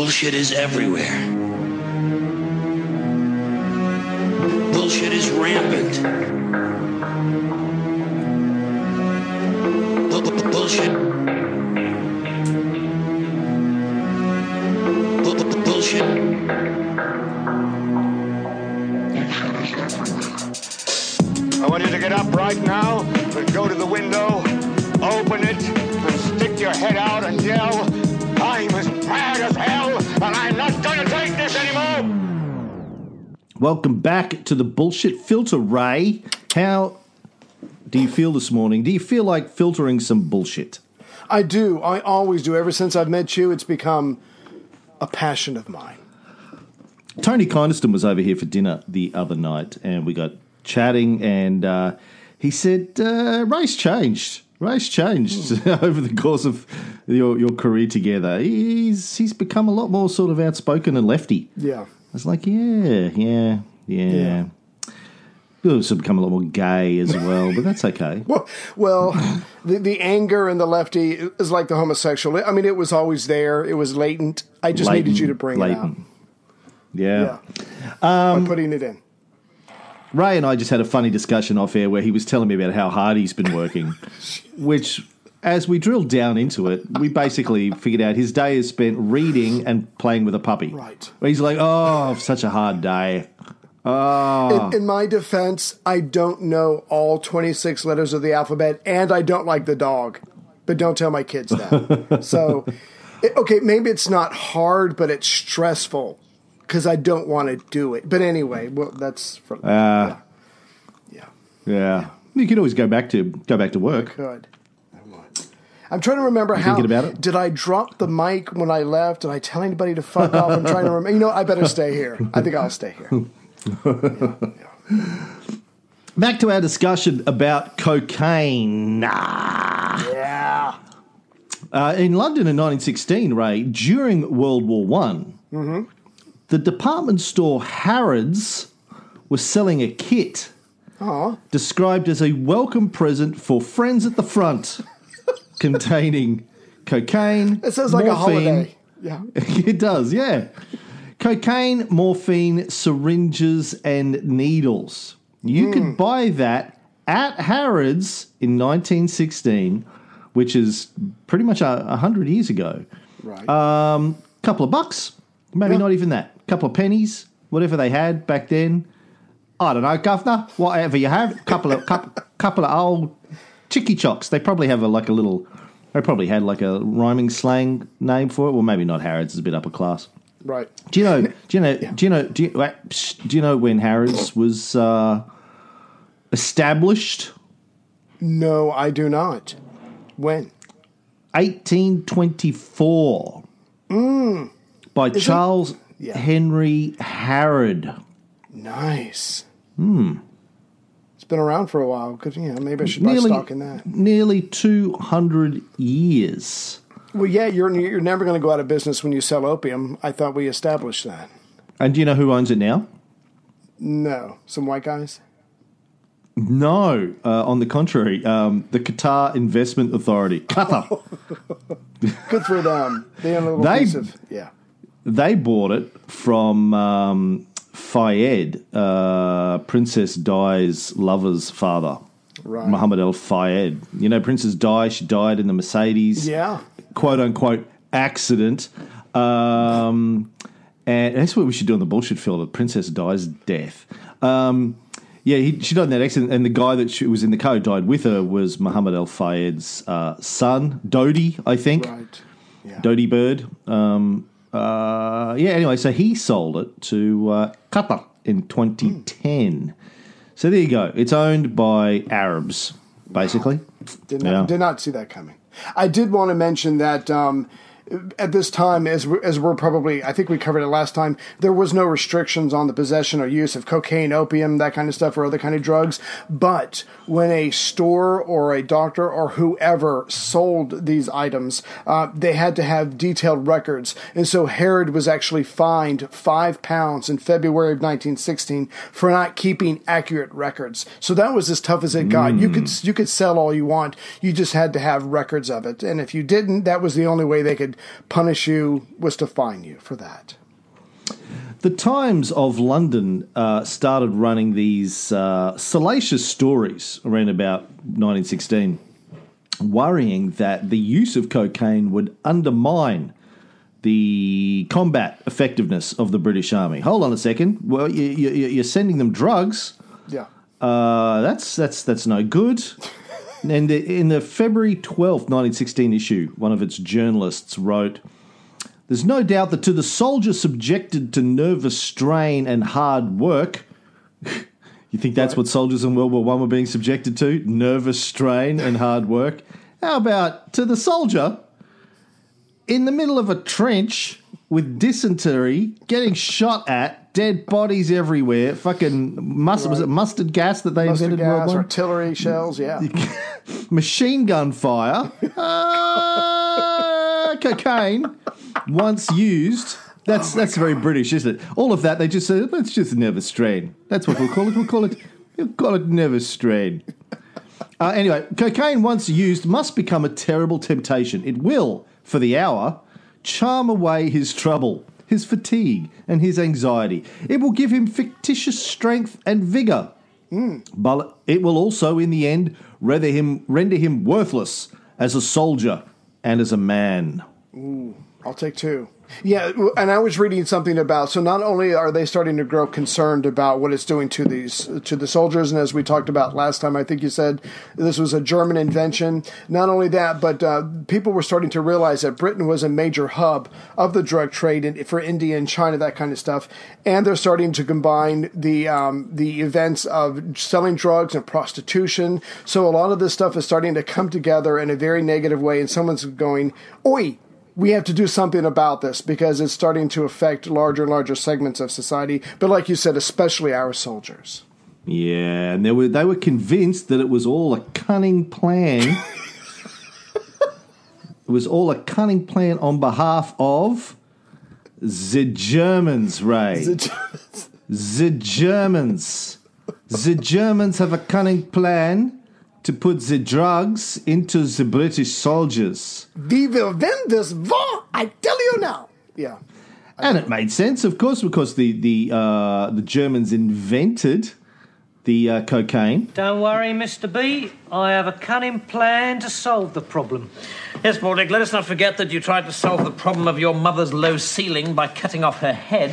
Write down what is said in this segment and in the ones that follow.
Bullshit is everywhere. Bullshit is rampant. Bu- bu- Bullshit. Bu- bu- Bullshit. I want you to get up right now and go to the window, open it, and stick your head out and yell, Welcome back to the bullshit filter, Ray. How do you feel this morning? Do you feel like filtering some bullshit? I do. I always do. Ever since I've met you, it's become a passion of mine. Tony Kynaston was over here for dinner the other night, and we got chatting, and uh, he said, uh, "Ray's changed. Ray's changed over the course of your your career together. He's he's become a lot more sort of outspoken and lefty." Yeah. I was like, "Yeah, yeah, yeah." Yeah. Also become a lot more gay as well, but that's okay. Well, well the, the anger and the lefty is like the homosexual. I mean, it was always there. It was latent. I just needed you to bring Latent. it Yeah. out. Yeah. Um, By putting it in. Ray and I just had a funny discussion off air where he was telling me about how hard he's been working, which, as we drilled down into it, we basically figured out his day is spent reading and playing with a puppy. Right. He's like, oh, such a hard day. Oh. In, in my defense, I don't know all 26 letters of the alphabet, and I don't like the dog. But don't tell my kids that. so, it, okay, maybe it's not hard, but it's stressful because I don't want to do it. But anyway, well, that's for. Uh, yeah, yeah. You can always go back to go back to work. good. I'm trying to remember how. about it? Did I drop the mic when I left? Did I tell anybody to fuck off? I'm trying to remember. You know, I better stay here. I think I'll stay here. Back to our discussion about cocaine. Nah. Yeah. Uh, in London in 1916, Ray, during World War One, the department store Harrods was selling a kit Oh, described as a welcome present for friends at the front, containing cocaine. it sounds like a holiday. Yeah. it does, yeah. Cocaine, morphine, syringes, and needles. You Hmm. could buy that at Harrods in 1916, which is pretty much a, a hundred years ago. Right. Um, couple of bucks, maybe Yeah. not even that. Couple of pennies, whatever they had back then. I don't know, governor. Whatever you have, couple of couple, couple of old chicky chocks. They probably have a like a little. They probably had like a rhyming slang name for it. Well, maybe not. Harrods is a bit upper class. right. Do you know? Do you know? Do you know? Do you, wait, do you know when Harrods was uh, established? No, I do not. When? 1824 by Charles Mm. Yeah. Henry Harrod. Nice. Hmm. Been around for a while. Cause yeah, maybe I should buy Nearly, stock in that. nearly 200 years. Well, yeah, you're you're never going to go out of business when you sell opium. I thought we established that. And do you know who owns it now? No, some white guys. No, uh, on the contrary, um, the Qatar Investment Authority. Qatar. Good for them. They own a little They- piece of yeah. they bought it from um, Fayed, uh, Princess Di's lover's father, Right. Muhammad Al Fayed. You know, Princess Di, she died in the Mercedes, Yeah. quote unquote, accident. Um, and that's what we should do on the bullshit field of Princess Di's death. Um, yeah, he, she died in that accident, and the guy that she was in the car who died with her was Muhammad Al Fayed's uh, son, Dodi, I think. Right. Yeah. Dodie Bird. Um, uh, yeah, anyway, so he sold it to uh, Qatar in 2010. So there you go. It's owned by Arabs, basically. Did not, Yeah. did not see that coming. I did want to mention that um, at this time, as we're, as we're probably, I think we covered it last time, there was no restrictions on the possession or use of cocaine, opium, that kind of stuff, or other kind of drugs. But when a store or a doctor or whoever sold these items, uh, they had to have detailed records. And so Herod was actually fined five pounds in February of 1916 for not keeping accurate records. So that was as tough as it got. You could you could sell all you want. You just had to have records of it. And if you didn't, that was the only way they could punish you was to fine you for that. The Times of London uh, started running these uh, salacious stories around about 1916, worrying that the use of cocaine would undermine the combat effectiveness of the British Army. Hold on a second. Well, you, you, you're sending them drugs. Yeah. Uh, that's that's that's no good. and in the February twelfth, nineteen sixteen issue, one of its journalists wrote. There's no doubt that to the soldier subjected to nervous strain and hard work, you think that's what soldiers in World War One were being subjected to? Nervous strain and hard work. How about to the soldier in the middle of a trench with dysentery, getting shot at, dead bodies everywhere, fucking mustard was it mustard gas that they Mustard invented gas, artillery shells, yeah. machine gun fire, uh, cocaine, once used. That's that's very British, isn't it? All of that they just said, let's just never strain. That's what we'll call it. We'll call it. We'll call it never strain. Uh, anyway, cocaine once used must become a terrible temptation. It will, for the hour, charm away his trouble, his fatigue, and his anxiety. It will give him fictitious strength and vigour. But it will also, in the end, render him, render him worthless as a soldier and as a man. I'll take two. Yeah, and I was reading something about so not only are they starting to grow concerned about what it's doing to these to the soldiers, and as we talked about last time, I think you said this was a German invention. Not only that, but uh, people were starting to realize that Britain was a major hub of the drug trade for India and China, that kind of stuff, and they're starting to combine the um, the events of selling drugs and prostitution. So a lot of this stuff is starting to come together in a very negative way, and someone's going, "Oi." We have to do something about this because it's starting to affect larger and larger segments of society. But like you said, especially our soldiers. Yeah, and they were they were convinced that it was all a cunning plan. it was all a cunning plan on behalf of the Germans, Ray. The Germans. The Germans have a cunning plan to put the drugs into the British soldiers. We will win this war. I tell you now. Yeah. And it made sense, of course, because the the uh, the Germans invented the uh, cocaine. Don't worry, Mr. B. I have a cunning plan to solve the problem. Yes, Baldrick, let us not forget that you tried to solve the problem of your mother's low ceiling by cutting off her head.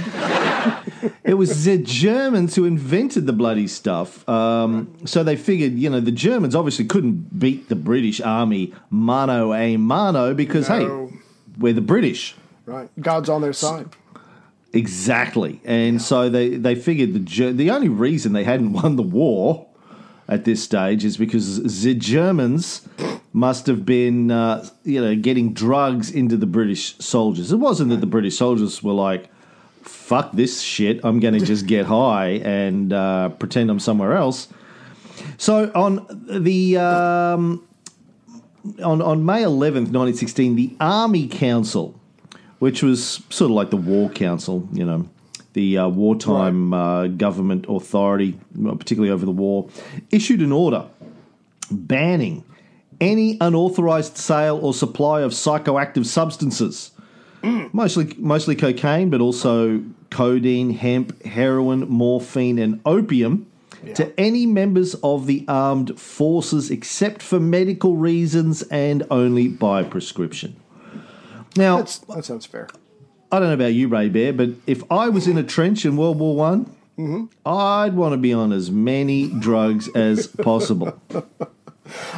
It was the Germans who invented the bloody stuff. Um, so they figured, you know, the Germans obviously couldn't beat the British army mano a mano because, No. hey, we're the British. Right. God's on their side. Exactly. And so they, they figured the the only reason they hadn't won the war at this stage is because the Germans must have been, uh, you know, getting drugs into the British soldiers. It wasn't that the British soldiers were like, fuck this shit, I'm going to just get high and uh, pretend I'm somewhere else. So on the um, on on May 11th, 1916, the Army Council, which was sort of like the War Council, you know, the uh, wartime uh, government authority, particularly over the war, issued an order banning any unauthorized sale or supply of psychoactive substances. Mostly mostly cocaine, but also codeine, hemp, heroin, morphine, and opium to any members of the armed forces except for medical reasons and only by prescription. Now, That's, that sounds fair. I don't know about you, Ray Bear, but if I was in a trench in World War One, I'd want to be on as many drugs as possible.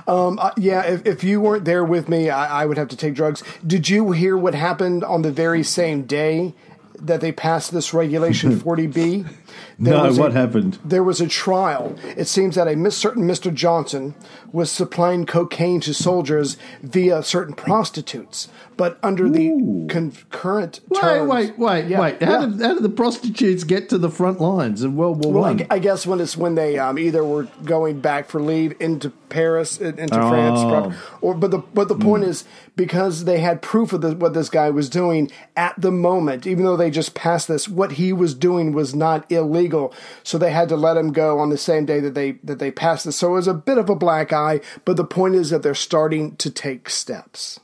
Uh, yeah, if, if you weren't there with me, I, I would have to take drugs. Did you hear what happened on the very same day that they passed this regulation 40B? There no, was a- what happened? There was a trial. It seems that a mis- certain Mr. Johnson was supplying cocaine to soldiers via certain prostitutes, but under the concurrent Wait, terms. wait, wait, Yeah, wait! How, yeah. did, how did the prostitutes get to the front lines in World War Well, I, One? I guess when it's when they um, either were going back for leave into Paris, into Oh. France, or but the but the point is because they had proof of the, what this guy was doing at the moment, even though they just passed this, what he was doing was not illegal, so they had to let him go on the same day that they that they passed this. So it was a bit of a black eye, but the point is that they're starting to take steps.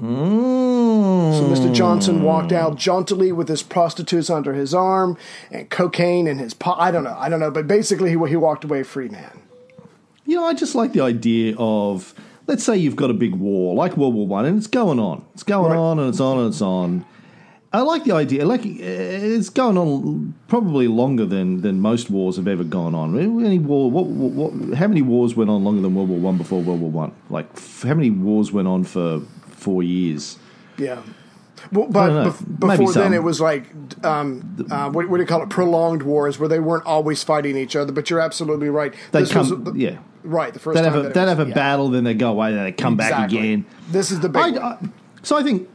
Mm. So Mr. Johnson walked out jauntily with his prostitutes under his arm and cocaine in his pot. I don't know. I don't know. But basically, he, he walked away free man. You know, I just like the idea of let's say you've got a big war like World War One, and it's going on, it's going Right. on, and it's on and it's on. I like the idea. Like uh, it's going on probably longer than, than most wars have ever gone on. Any war? What, what, what, how many wars went on longer than World War One before World War One? Like f- how many wars went on for four years? Yeah. Well, but bef- before then, it was like, um, uh, what, what do you call it? Prolonged wars where they weren't always fighting each other. But you're absolutely right. They This come, the- yeah. Right. The first They'd time have a, they'd was- have a yeah. battle, then they go away, then they come back again. This is the big I. I, so I think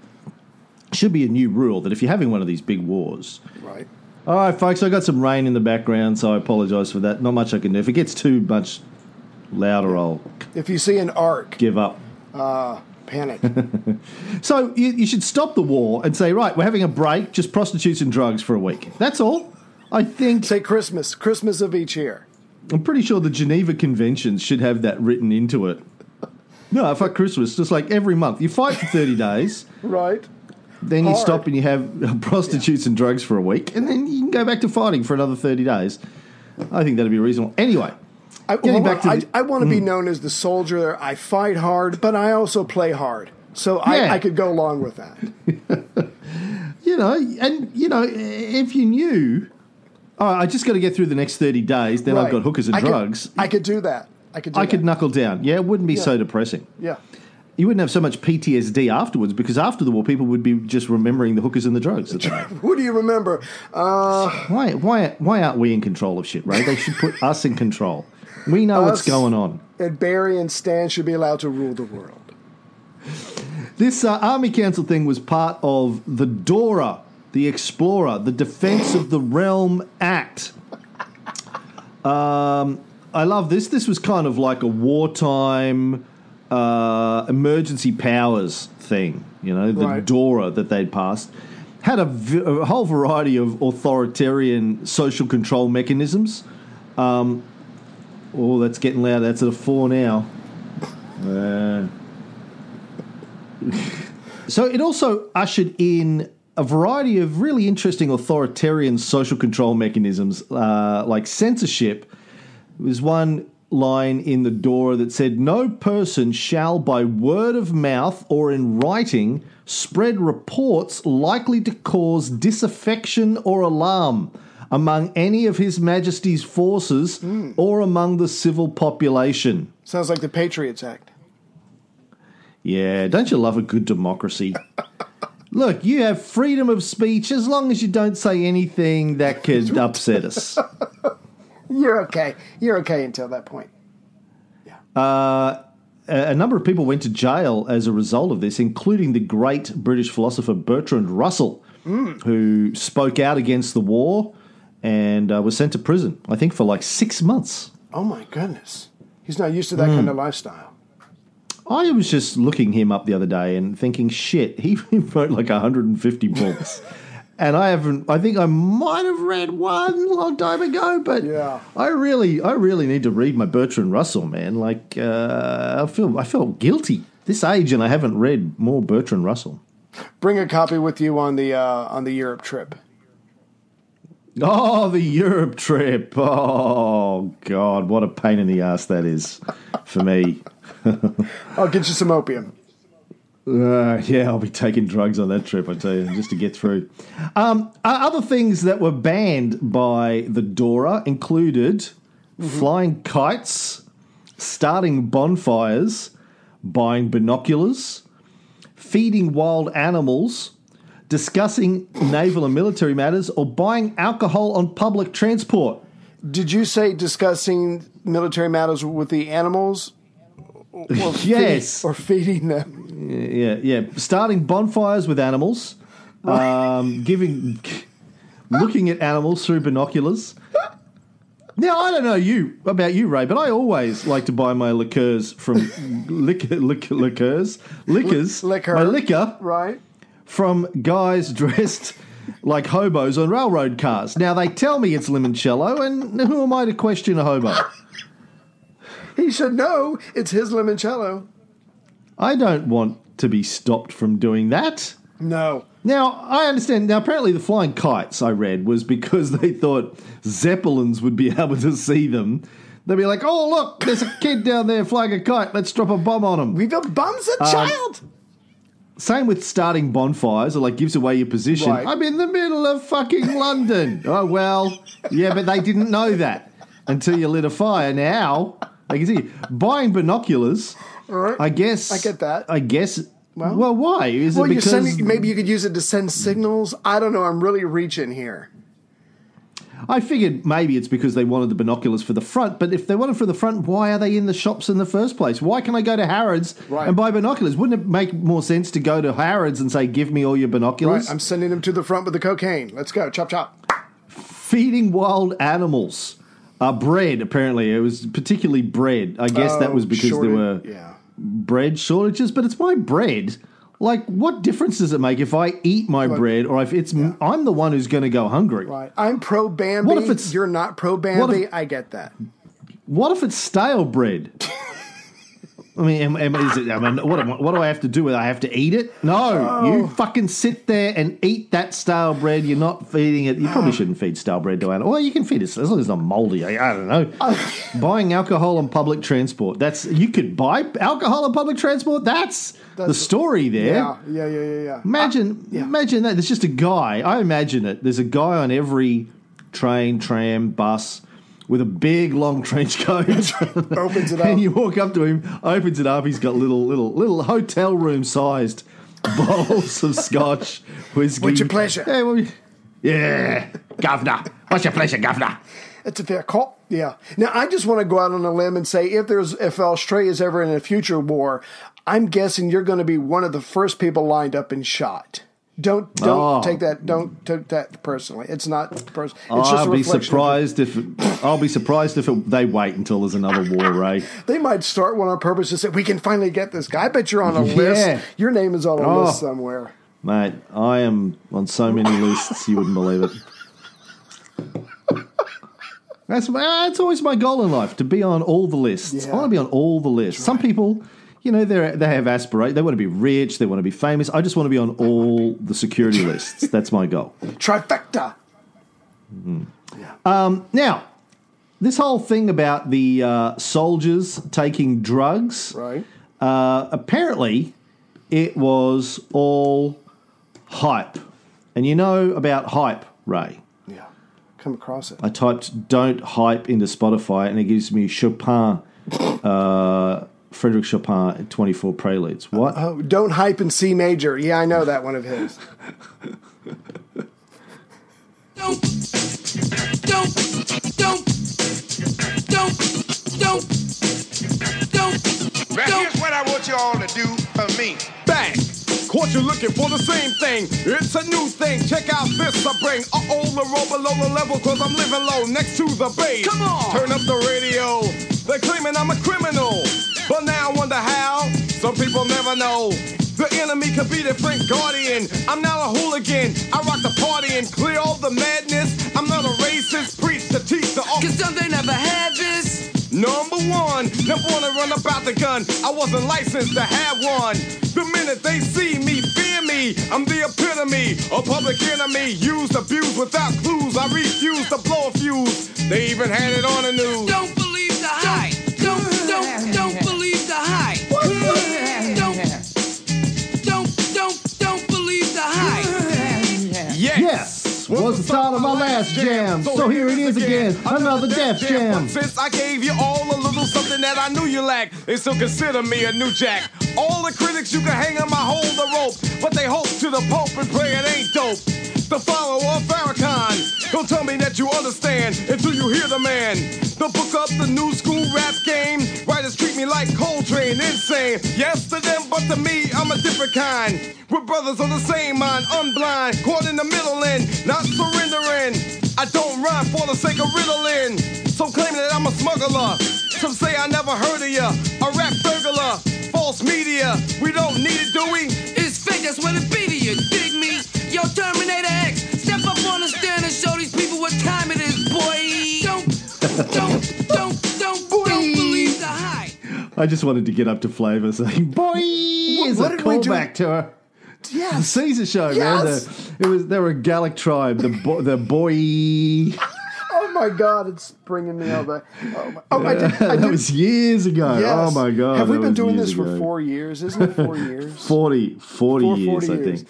should be a new rule that if you're having one of these big wars, right. All right, folks, I got some rain in the background, so I apologise for that. Not much I can do. If it gets too much louder, I'll If you see an arc, give up. Uh, panic. So you, you should stop the war and say, right, we're having a break, just prostitutes and drugs for a week. That's all. I think Say Christmas, Christmas of each year. I'm pretty sure the Geneva Conventions should have that written into it. No, fuck Christmas. Just like every month, you fight for 30 days, Right. Then you Hard. stop and you have prostitutes and drugs for a week, and then you can go back to fighting for another 30 days. I think that'd be reasonable. Anyway, I, Getting hold back to I, the- I want to be mm. known as the soldier. I fight hard, but I also play hard. So I, Yeah. I could go along with that. you know, and you know, if you knew, oh, I just got to get through the next thirty days, then I've got hookers and I could- drugs. I could do that. I could. Do I could knuckle down. Yeah, it wouldn't be so depressing. Yeah. You wouldn't have so much PTSD afterwards because after the war, people would be just remembering the hookers and the drugs. That they had. Who do you remember? Uh, why, why, why aren't we in control of shit, Ray? They should put us in control. We know what's going on. and Barry and Stan should be allowed to rule the world. This uh, Army Council thing was part of the DORA, the Explorer, the Defense of the Realm Act. Um, I love this. This was kind of like a wartime uh, emergency powers thing, you know, the Right. DORA that they'd passed. Had a, v- a whole variety of authoritarian social control mechanisms. Um, oh, that's getting loud. That's at a four now. Uh, so it also ushered in a variety of really interesting authoritarian social control mechanisms, uh, like censorship. There was one line in the DORA that said, No person shall by word of mouth or in writing spread reports likely to cause disaffection or alarm among any of His Majesty's forces mm. or among the civil population. Sounds like the Patriots Act. Yeah, don't you love a good democracy? Look, you have freedom of speech as long as you don't say anything that could upset us. You're okay. You're okay until that point. Uh, a a number of people went to jail as a result of this, including the great British philosopher Bertrand Russell, mm. who spoke out against the war and uh, was sent to prison, I think, for like six months. Oh my goodness. He's not used to that kind of mm. lifestyle. I was just looking him up the other day and thinking, shit, he wrote like 150 books. and I haven't, I think I might have read one a long time ago, but Yeah. I really, I really need to read my Bertrand Russell, man. Like, uh, I feel, I felt guilty this age and I haven't read more Bertrand Russell. Bring a copy with you on the uh, on the Europe trip. Oh, the Europe trip. Oh, God, what a pain in the ass that is for me. I'll get you some opium. Uh, yeah, I'll be taking drugs on that trip, I tell you, just to get through. Um, other things that were banned by the DORA included flying kites, starting bonfires, buying binoculars, feeding wild animals, discussing naval and military matters, or buying alcohol on public transport. Did you say discussing military matters with the animals? Or feed- Yes. or feeding them. Yeah, yeah. Starting bonfires with animals, um, giving, looking at animals through binoculars. Now I don't know you about you, Ray, but I always like to buy my liqueurs from liquor, liquor, liqueurs, liquors, Liquor. my liquor Right? from guys dressed like hobos on railroad cars. Now they tell me it's limoncello, and who am I to question a hobo? He should know it's his limoncello. I don't want to be stopped from doing that. No. Now, I understand. Now, apparently, the flying kites I read was because they thought zeppelins would be able to see them. They'd be like, oh, look, there's a kid down there flying a kite. Let's drop a bomb on him. We built bombs a Um, child. Same with starting bonfires, or like gives away your position. Right. I'm in the middle of fucking London. oh, well, yeah, but they didn't know that until you lit a fire. Now, they can see. Buying binoculars. I guess. I get that. I guess. Well- Well, why? Is Well, it because. sending. Maybe you could use it to send signals. I don't know. I'm really reaching here. I figured maybe it's because they wanted the binoculars for the front, but if they wanted for the front, why are they in the shops in the first place? Why can I go to Harrods Right. and buy binoculars? Wouldn't it make more sense to go to Harrods and say, give me all your Right. binoculars? I'm sending them to the front with the cocaine. Let's go. Chop chop. Feeding wild animals. Uh, bread, apparently. It was particularly bread. I guess that Oh, was because shorted- there were Yeah. Bread shortages, but it's my bread. Like, what difference does it make if I eat my bread or if it's I'm the one who's going to go hungry? Right. I'm pro Bambi. What if it's- You're not pro Bambi. if- I get that. What if it's stale bread? I mean, am, am, is it, I mean, what, am what do I have to do with it? I have to eat it? No, Oh. you fucking sit there and eat that stale bread. You're not feeding it. You probably shouldn't feed stale bread to animals. Well, you can feed it as long as it's not moldy. I, I don't know. Oh. Buying alcohol on public transport. That's you could buy alcohol on public transport. That's, the story there. Yeah. Yeah. Yeah. Yeah. Yeah. Imagine, uh, yeah. imagine that. There's just a guy. I imagine it. There's a guy on every train, tram, bus with a big long trench coat. Opens it and you walk up to him, opens it up. He's got little, little, little hotel room sized bottles of scotch, whiskey. What's your pleasure? Yeah, well, yeah, governor. What's your pleasure, governor? It's a fair call. Yeah. Now I just want to go out on a limb and say if there's if Australia is ever in a future war, I'm guessing you're going to be one of the first people lined up and shot. Don't don't Oh. take that don't take that personally. It's not personal. It's just a I'll be surprised if I'll be surprised if it, they wait until there's another war, Ray. They might start one on purpose to say we can finally get this guy. I bet you're on a Yeah. list. Your name is on a Oh. list somewhere. Mate, I am on so many lists you wouldn't believe it. That's my, that's always my goal in life to be on all the lists. Yeah. I want to be on all the lists. Some people, you know, they they have aspirate. They want to be rich. They want to be famous. I just want to be on all the security lists. That's my goal. Trifecta. Yeah. Um. Now, this whole thing about the uh, soldiers taking drugs, Right. uh, apparently it was all hype. And you know about hype, Ray. Yeah. Come across it. I typed "don't hype" into Spotify, and it gives me Chopin, uh, Frederick Chopin, twenty four Preludes. What? Oh, don't hype in C major. Yeah, I know that one of his. Don't, don't, don't, don't, don't, don't, Now, don't. here's what I want you all to do for me. Bang! Caught you looking for the same thing. It's a new thing. Check out this I bring. Uh oh, the roll below the level, cause I'm living low next to the base. Come on. Turn up the radio. They're claiming I'm a criminal. But now I wonder how. Some people never know. The enemy could be their friend guardian. I'm not a hooligan. I rock the party and clear all the madness. I'm not a racist. Preach the teach the Cause don't they never had this? Number one, never wanna run about the gun. I wasn't licensed to have one. The minute they see me, fear me. I'm the epitome, a public enemy. Used, abused without clues. I refuse to blow a fuse. They even had it on the news. Don't start of my last jam. So here it is again, another Def Jam. Since I gave you all a little something that I knew you lacked, they still consider me a new jack. All the critics you can hang on my hold the rope, but they hope to the Pope and pray it ain't dope. The follower of Farrakhan, don't tell me that you understand until you hear the man. The book up the new school rap game. Writers treat me like Coltrane, insane. Yes to them, but to me, I'm a different kind. We're brothers on the same mind, unblind, caught in the middle and not surrendering. I don't rhyme for the sake of riddling. So claim that I'm a smuggler. Some say I never heard of ya. A rap burglar, false media. We don't need it, do we? It's fake, that's what it be to you. Dig me? Yo, Terminator X, step up on the stand and show these people what time it is, boy. Don't, don't, don't, don't, don't believe the hype. I just wanted to get up to flavour saying, boy! Here's what a we do? callback to a the Caesar show, man. The, it was they were a Gallic tribe. The bo- the boy. Oh my God, it's bringing me over. Oh, my, oh I did. I that did. was years ago. Oh yes. Oh my god! Have we been doing years this for four years? Isn't it four years? 40, 40 Four- years, 40 I think.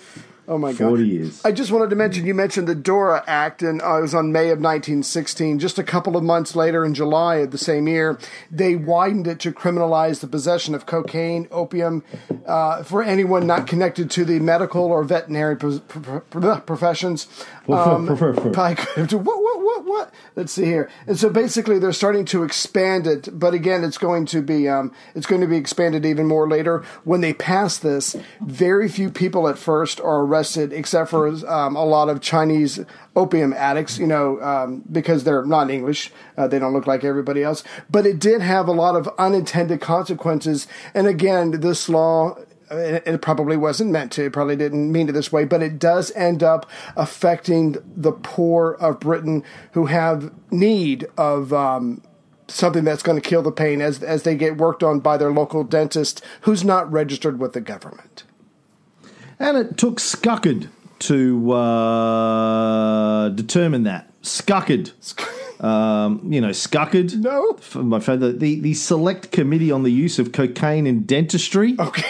Oh my God. 40 years. I just wanted to mention you mentioned the Dora Act, and uh, it was on May of 1916. Just a couple of months later, in July of the same year, they widened it to criminalize the possession of cocaine, opium, uh, for anyone not connected to the medical or veterinary pro- pro- pro- professions. Um, by- what, what, what, what? Let's see here. And so basically, they're starting to expand it, but again, it's going to be um, it's going to be expanded even more later. When they pass this, very few people at first are arrested, except for um, a lot of Chinese opium addicts. You know, um, because they're not English, uh, they don't look like everybody else. But it did have a lot of unintended consequences. And again, this law it probably wasn't meant to. It probably didn't mean it this way, but it does end up affecting the poor of Britain who have need of um, something that's going to kill the pain as as they get worked on by their local dentist who's not registered with the government. And it took Scuckard to uh, determine that. Scuckard. Um, you know, Scuckard. No. For my favorite, the, the Select Committee on the Use of Cocaine in Dentistry. Okay.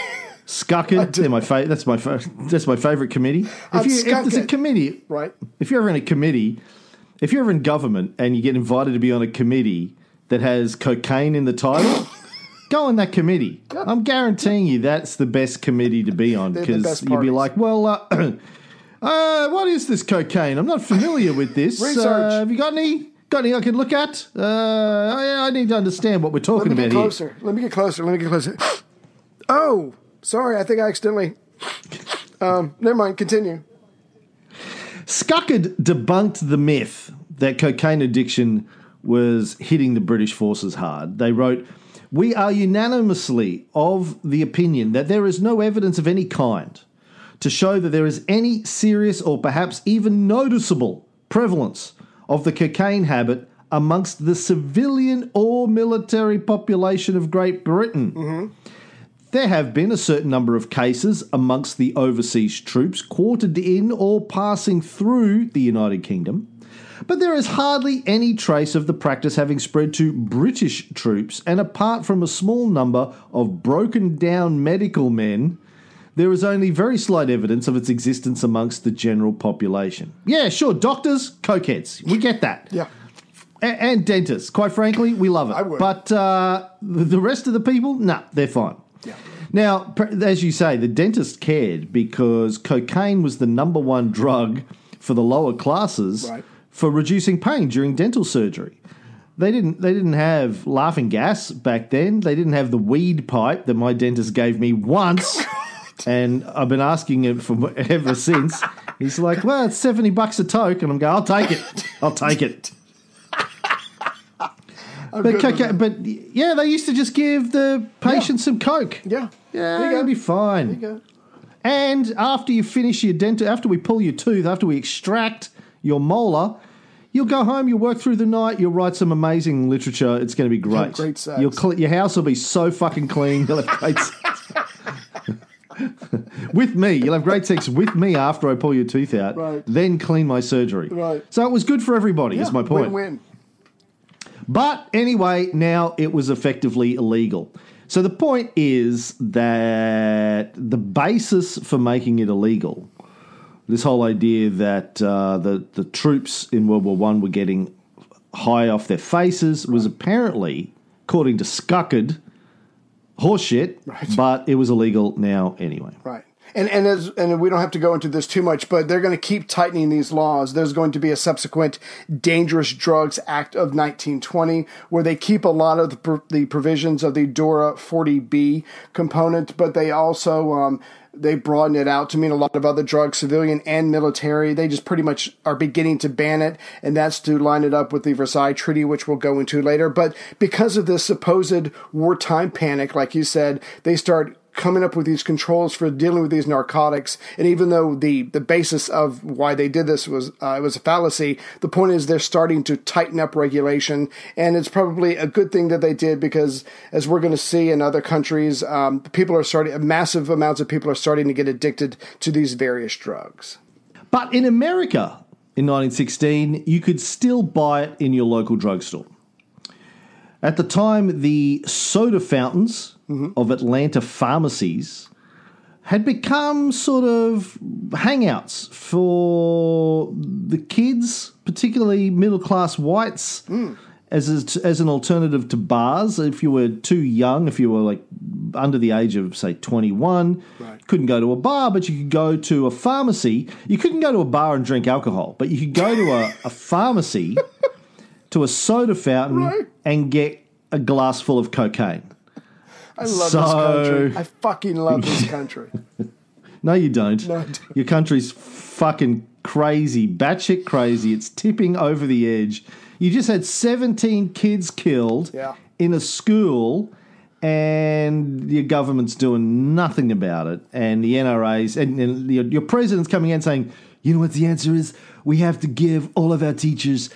Scuckard. They're my fa- that's my fa- that's my favorite committee. If, I'd you, if there's a committee, Right. If you're ever in a committee, if you're ever in government and you get invited to be on a committee that has cocaine in the title, go on that committee. I'm guaranteeing you that's the best committee to be on the because you'll be like, well, uh, uh, what is this cocaine? I'm not familiar with this. Research. Uh, have you got any? Got any I can look at? Uh, I, I need to understand what we're Let talking me about get here. closer. Let me get closer. Let me get closer. Oh, sorry. I think I accidentally. Um, never mind. Continue. Scuckard debunked the myth that cocaine addiction was hitting the British forces hard. They wrote, We are unanimously of the opinion that there is no evidence of any kind to show that there is any serious or perhaps even noticeable prevalence of the cocaine habit amongst the civilian or military population of Great Britain. Mm-hmm. There have been a certain number of cases amongst the overseas troops quartered in or passing through the United Kingdom, but there is hardly any trace of the practice having spread to British troops, and apart from a small number of broken down medical men, there is only very slight evidence of its existence amongst the general population. Yeah, sure, doctors, cokeheads, we get that. Yeah. A- and dentists. Quite frankly, we love it. I would. But uh, the rest of the people, nah, they're fine. Now, as you say, the dentist cared because cocaine was the number one drug for the lower classes Right. For reducing pain during dental surgery. They didn't. They didn't have laughing gas back then. They didn't have the weed pipe that my dentist gave me once, and I've been asking him for ever since. He's like, "Well, it's seventy bucks a toke," and I'm going, "I'll take it. I'll take it." But, cocaine, but yeah, they used to just give the patient some coke. Yeah. Yeah, There you go. be fine. There you go. And after you finish your dental, after we pull your tooth, after we extract your molar, you'll go home, you'll work through the night, you'll write some amazing literature. It's going to be great. great sex. You'll cle your house will be so fucking clean. You'll have great sex. with me. You'll have great sex with me after I pull your tooth out, Right. then clean my surgery. Right. So it was good for everybody, is my point. Win-win. But anyway, now it was effectively illegal. So the point is that the basis for making it illegal, this whole idea that uh, the the troops in World War One were getting high off their faces, was apparently, according to Scuckard, horseshit. Right. But it was illegal now anyway. Right. And and as and we don't have to go into this too much, but they're going to keep tightening these laws. There's going to be a subsequent Dangerous Drugs Act of 1920 where they keep a lot of the, the provisions of the Dora 40B component, but they also um, they broaden it out to mean a lot of other drugs, civilian and military. They just pretty much are beginning to ban it, and that's to line it up with the Versailles Treaty, which we'll go into later. But because of this supposed wartime panic, like you said, they start coming up with these controls for dealing with these narcotics. And even though the, the basis of why they did this was uh, it was a fallacy, the point is they're starting to tighten up regulation, and it's probably a good thing that they did because, as we're going to see in other countries, um, people are starting massive amounts of people are starting to get addicted to these various drugs. But in America in 1916, you could still buy it in your local drugstore. At the time, the soda fountains Mm-hmm. of Atlanta pharmacies had become sort of hangouts for the kids, particularly middle class whites, mm. as, a, as an alternative to bars. If you were too young, if you were like under the age of, say, 21, Right. couldn't go to a bar, but you could go to a pharmacy. You couldn't go to a bar and drink alcohol, but you could go to a, a pharmacy, to a soda fountain, Right. and get a glass full of cocaine. I love So- this country. I fucking love this country. No, you don't. No, I don't. Your country's fucking crazy, batshit crazy. It's tipping over the edge. You just had 17 kids killed Yeah. in a school, and your government's doing nothing about it. And the NRA's and, and your, your president's coming in saying, you know what the answer is? We have to give all of our teachers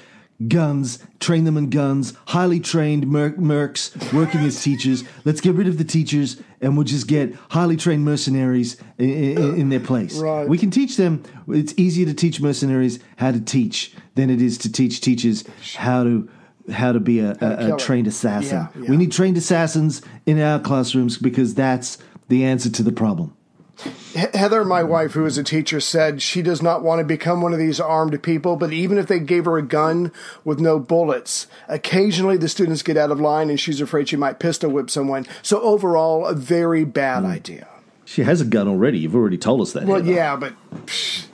guns, train them in guns, highly trained mer- mercs working as teachers. Let's get rid of the teachers and we'll just get highly trained mercenaries in, in, in their place. Right. We can teach them. It's easier to teach mercenaries how to teach than it is to teach teachers how to how to be a, a, a trained assassin. Yeah, yeah. We need trained assassins in our classrooms because that's the answer to the problem. He- Heather, my wife, who is a teacher, said she does not want to become one of these armed people, but even if they gave her a gun with no bullets, occasionally the students get out of line and she's afraid she might pistol whip someone. So, overall, a very bad hmm. idea. She has a gun already. You've already told us that. Well, Heather. yeah, but psh,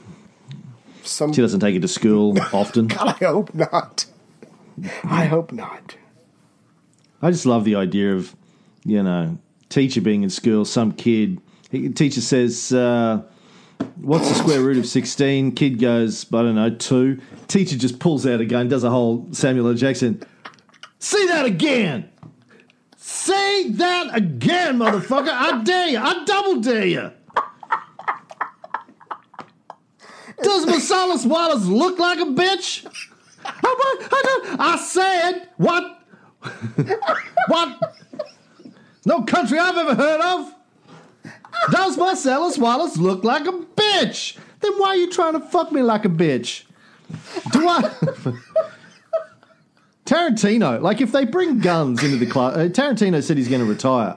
some. She doesn't take it to school often. God, I hope not. I hope not. I just love the idea of, you know, teacher being in school, some kid, he- teacher says, uh, What's the square root of 16? Kid goes, I don't know, two. Teacher just pulls out a gun, does a whole Samuel L. Jackson. Say that again! Say that again, motherfucker! I dare you! I double dare you! Does Marcellus Wallace look like a bitch? I said, what? what? No country I've ever heard of. Does Marcellus Wallace look like a bitch? Then why are you trying to fuck me like a bitch? Do I? Tarantino, like if they bring guns into the class, uh, Tarantino said he's going to retire.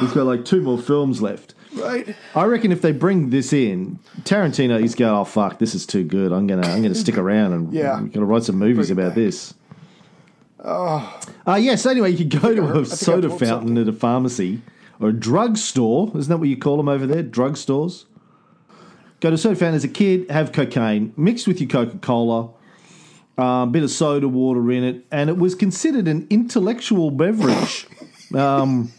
He's got like two more films left. Right? I reckon if they bring this in, Tarantino, he's going, oh fuck, this is too good. I'm gonna, I'm gonna stick around and Yeah. I'm gonna write some movies about back. this. Oh, uh, yes. Anyway, you could go to a soda fountain at a pharmacy or a drug store. Isn't that what you call them over there? Drug stores. Go to soda fountain as a kid, have cocaine mixed with your Coca Cola, a bit of soda water in it, and it was considered an intellectual beverage um,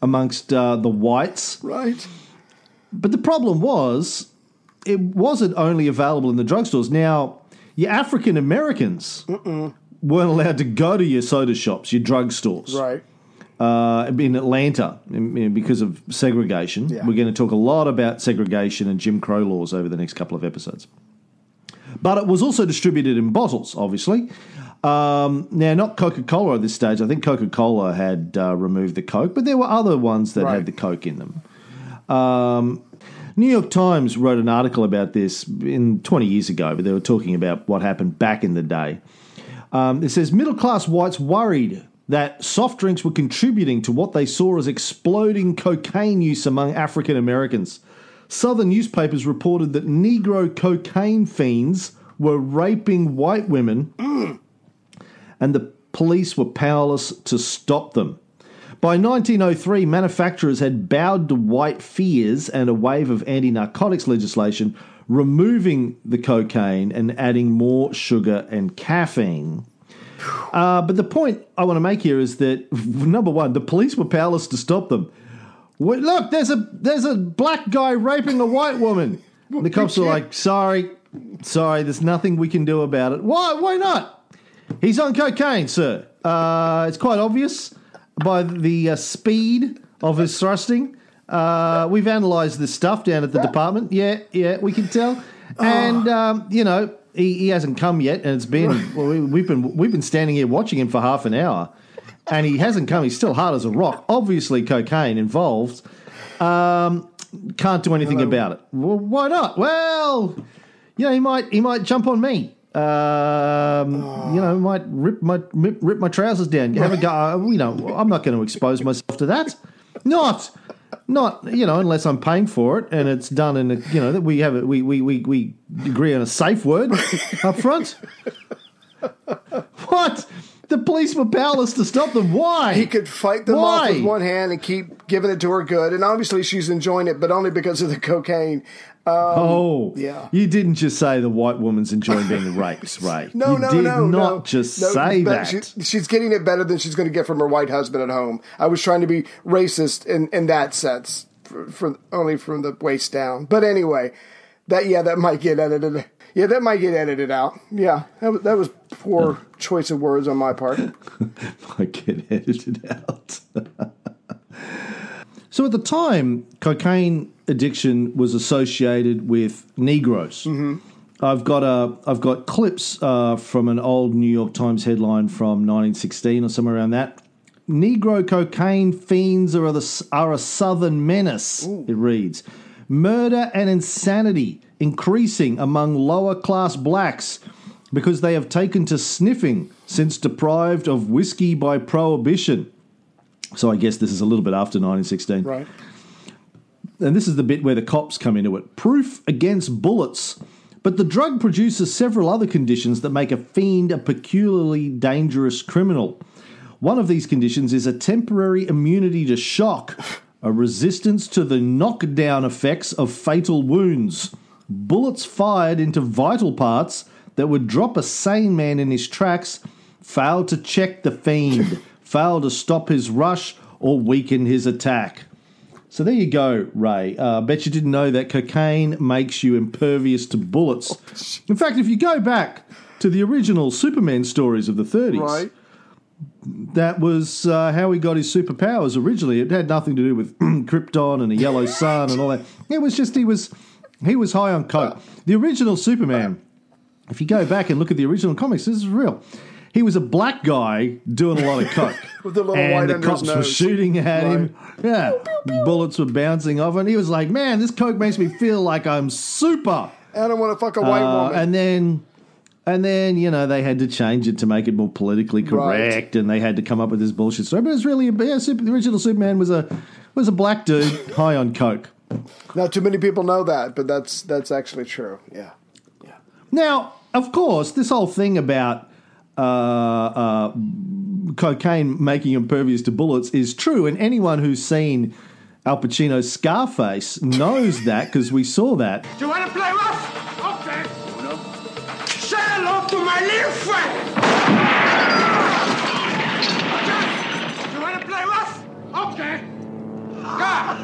amongst uh, the whites. Right? But the problem was, it wasn't only available in the drugstores. Now, your African Americans weren't allowed to go to your soda shops, your drugstores, Right. Uh, in Atlanta in- in- because of segregation. Yeah. We're going to talk a lot about segregation and Jim Crow laws over the next couple of episodes. But it was also distributed in bottles, obviously. Um, now, not Coca Cola at this stage. I think Coca Cola had uh, removed the Coke, but there were other ones that Right. had the Coke in them. Um, New York Times wrote an article about this in 20 years ago, but they were talking about what happened back in the day. Um, it says middle class whites worried that soft drinks were contributing to what they saw as exploding cocaine use among African Americans. Southern newspapers reported that Negro cocaine fiends were raping white women, and the police were powerless to stop them. By 1903, manufacturers had bowed to white fears and a wave of anti narcotics legislation, removing the cocaine and adding more sugar and caffeine. Uh, but the point I want to make here is that number one, the police were powerless to stop them. Look, there's a there's a black guy raping a white woman. And the cops are like, sorry, sorry, there's nothing we can do about it. Why? Why not? He's on cocaine, sir. Uh, it's quite obvious by the uh, speed of his thrusting. Uh, we've analysed this stuff down at the department. Yeah, yeah, we can tell. And um, you know, he, he hasn't come yet, and it's been well, we, we've been we've been standing here watching him for half an hour, and he hasn't come. He's still hard as a rock. Obviously, cocaine involved. Um, can't do anything about it. Well, why not? Well, you know, he might he might jump on me. Um, You know, might rip my rip, rip my trousers down. Have a go. uh, You know, I'm not going to expose myself to that. Not, not you know, unless I'm paying for it and it's done in a you know that we have it. We we we we agree on a safe word up front. What? The police were powerless to stop them. Why? He could fight them Why? off with one hand and keep giving it to her good. And obviously she's enjoying it, but only because of the cocaine. Um, oh, yeah. You didn't just say the white woman's enjoying being raped, right? No, you no, did no, not no. just No, say that. She, she's getting it better than she's going to get from her white husband at home. I was trying to be racist in, in that sense, for, for only from the waist down. But anyway, that yeah, that might get edited. Yeah, that might get edited out. Yeah, that was, that was poor choice of words on my part. I get edited out. So at the time, cocaine addiction was associated with Negroes. I've got a I've got clips uh, from an old New York Times headline from 1916 or somewhere around that. Negro cocaine fiends are the are a southern menace. It reads, murder and insanity increasing among lower class blacks because they have taken to sniffing since deprived of whiskey by prohibition. So I guess this is a little bit after 1916 Right. and this is the bit where the cops come into it. Proof against bullets. But the drug produces several other conditions that make a fiend a peculiarly dangerous criminal. One of these conditions is a temporary immunity to shock, a resistance to the knockdown effects of fatal wounds. Bullets fired into vital parts that would drop a sane man in his tracks fail to check the fiend, fail to stop his rush, or weaken his attack. So there you go, Ray. Uh, bet you didn't know that cocaine makes you impervious to bullets. In fact, if you go back to the original Superman stories of the 30s, Right. that was uh, how he got his superpowers originally. It had nothing to do with Krypton and a yellow sun and all that. It was just he was he was high on coke. The original Superman, if you go back and look at the original comics, this is real. He was a black guy doing a lot of coke. With the little and white the cops were shooting at him. Yeah. Bullets were bouncing off, and he was like, Man, this coke makes me feel like I'm super. I don't want to fuck a white Uh, woman. and then and then you know they had to change it to make it more politically correct, and they had to come up with this bullshit story. But it's really a yeah, super, the original Superman was a was a black dude high on coke. Not too many people know that, but that's that's actually true. Yeah. Yeah. Now, of course, this whole thing about uh, uh, cocaine making impervious to bullets is true, and anyone who's seen Al Pacino's Scarface knows that because we saw that. Do you want to play rough? Okay. Say hello to my little friend. Okay. You want to play rough? Okay. Yeah.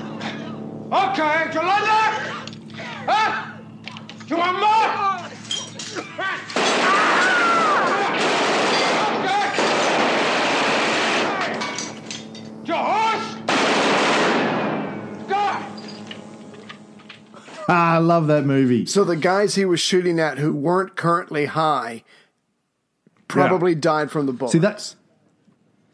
Okay. Do you like that? Huh? Do you want more? Okay. Your horse? Go. Ah, I love that movie. So the guys he was shooting at who weren't currently high probably died from the bullets. See that's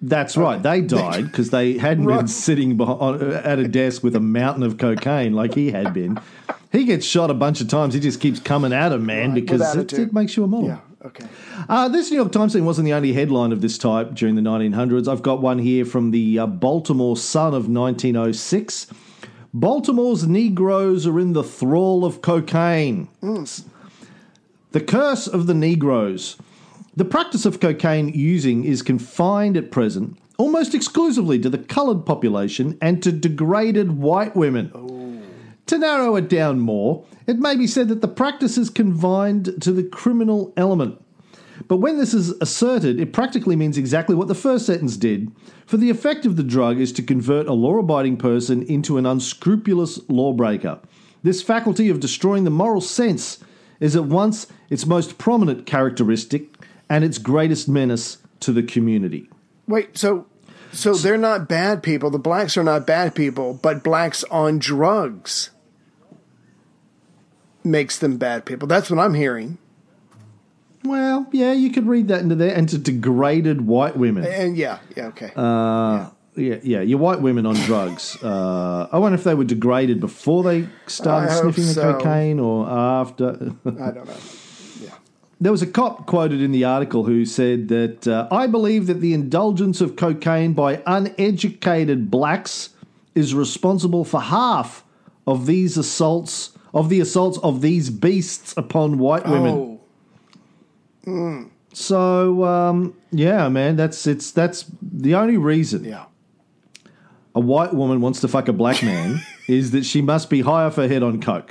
that's right. They died because they hadn't been sitting behind, at a desk with a mountain of cocaine like he had been. He gets shot a bunch of times. He just keeps coming at him, man, Right, because it, it makes you a model. Yeah. Okay. Uh, this New York Times thing wasn't the only headline of this type during the 1900s. I've got one here from the uh, Baltimore Sun of 1906. Baltimore's Negroes are in the thrall of cocaine. The curse of the Negroes. The practice of cocaine using is confined at present almost exclusively to the coloured population and to degraded white women. Oh. To narrow it down more, it may be said that the practice is confined to the criminal element. But when this is asserted, it practically means exactly what the first sentence did, for the effect of the drug is to convert a law abiding person into an unscrupulous lawbreaker. This faculty of destroying the moral sense is at once its most prominent characteristic and its greatest menace to the community. Wait, so So they're not bad people. The blacks are not bad people, but blacks on drugs makes them bad people. That's what I'm hearing. Well, yeah, you could read that into there, and to degraded white women. And yeah, yeah, okay. Uh, yeah, yeah, your white women on drugs. Uh, I wonder if they were degraded before they started I sniffing the so. cocaine or after. I don't know. Yeah. There was a cop quoted in the article who said that uh, I believe that the indulgence of cocaine by uneducated blacks is responsible for half of these assaults of the assaults of these beasts upon white women. Oh, So um, yeah, man, that's it's that's the only reason yeah. a white woman wants to fuck a black man is that she must be high off her head on coke.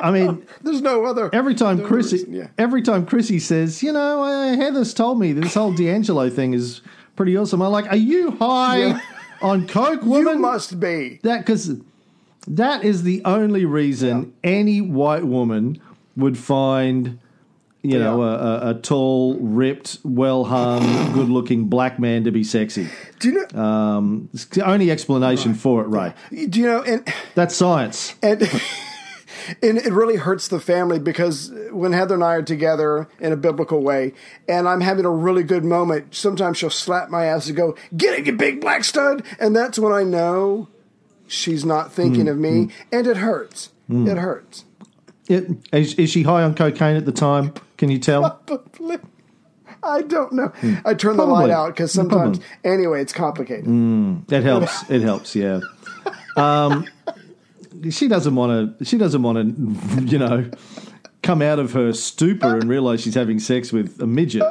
I mean, There's no other. every time no Chrissy, reason, yeah. every time Chrissy says, you know, uh, Heather's told me this whole D'Angelo thing is pretty awesome. I'm like, are you high Yeah. on coke, woman? You must be. that because that is the only reason any white woman would find you know a, a, tall ripped well hung good looking black man to be sexy Do you know? um, it's the only explanation for it ray do you know? And that's science and and it really hurts the family because when Heather and I are together in a biblical way, and I'm having a really good moment, sometimes she'll slap my ass and go, "Get it, you big black stud," and that's when I know she's not thinking hmm, of me, hmm. and it hurts. Hmm. It hurts. It, is, is she high on cocaine at the time? Can you tell? Probably. I don't know. Hmm. I turn the light out because No sometimes, anyway, it's complicated. Hmm. it helps. It helps yeah. Um, she doesn't want to she doesn't want to you know come out of her stupor and realize she's having sex with a midget.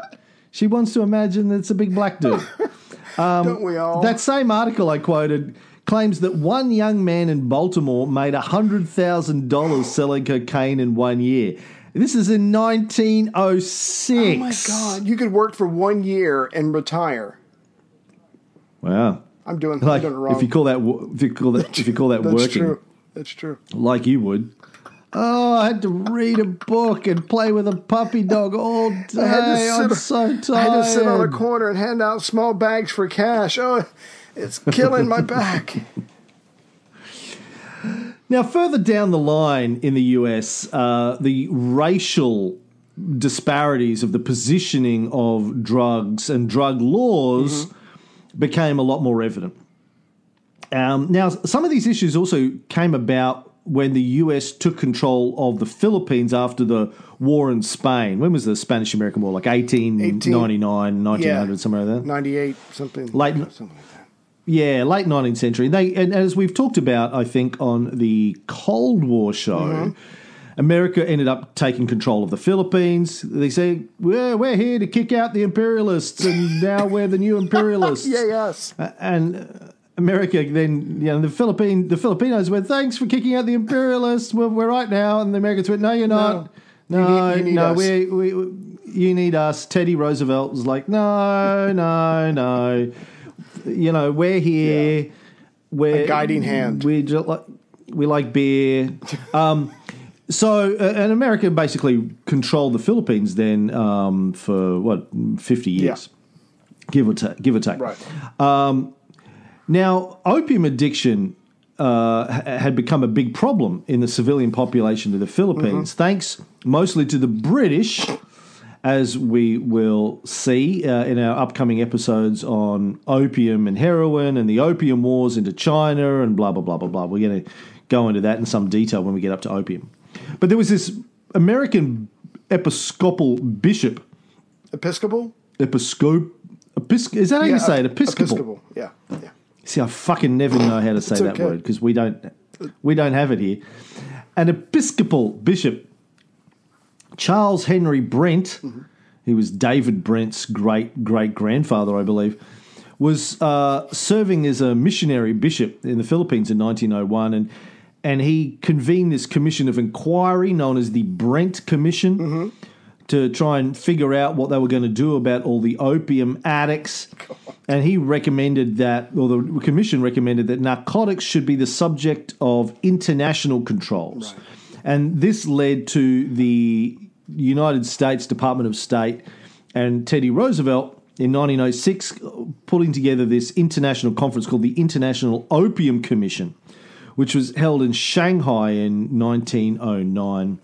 She wants to imagine that it's a big black dude. Um, don't we all? That same article I quoted claims that one young man in Baltimore made $100,000 selling cocaine in one year. This is in 1906. oh my god! You could work for one year and retire. Wow. I'm doing, I'm Like doing it wrong. if you call that if you call that if you call that That's working true. That's true. like you would. Oh, I had to read a book and play with a puppy dog all day. I had to sit, I'm so tired. I had to sit on a corner and hand out small bags for cash. Oh, it's killing my back. Now, further down the line in the US, uh, the racial disparities of the positioning of drugs and drug laws became a lot more evident. Um, now, some of these issues also came about when the US took control of the Philippines after the war in Spain. When was the Spanish American War? Like 1899, 1900, somewhere like that? 98, something. Late- something like that. Yeah, late nineteenth century. They and as we've talked about, I think on the Cold War show, Mm-hmm. America ended up taking control of the Philippines. They say we're we're here to kick out the imperialists, and now we're the new imperialists. Yeah, yes. Uh, and uh, America then, you know, the Philippine the Filipinos went, thanks for kicking out the imperialists. We're, we're right now, and the Americans went, no, you're not. You No, need- you need no, us." we, we, you need us. Teddy Roosevelt was like, no, no, no. You know, we're here. We're A guiding hand. We just like we like beer. Um, so, uh, and America basically controlled the Philippines then um, for what fifty years, give or take. Give or take. Right. Now, opium addiction uh, had become a big problem in the civilian population of the Philippines, thanks mostly to the British, as we will see uh, in our upcoming episodes on opium and heroin and the opium wars into China and blah, blah, blah, blah, blah. We're going to go into that in some detail when we get up to opium. But there was this American Episcopal bishop, Episcopal? Episcop. Episc- is that how you say it? ep- Episcopal. Yeah, yeah. See, I fucking never know how to say that okay. word because we don't we don't have it here. An Episcopal bishop, Charles Henry Brent, he was David Brent's great great grandfather, I believe, was uh, serving as a missionary bishop in the Philippines in 1901, and and he convened this commission of inquiry known as the Brent Commission to try and figure out what they were going to do about all the opium addicts. And he recommended that, or the commission recommended that narcotics should be the subject of international controls. And this led to the United States Department of State and Teddy Roosevelt in 1906 putting together this international conference called the International Opium Commission, which was held in Shanghai in 1909.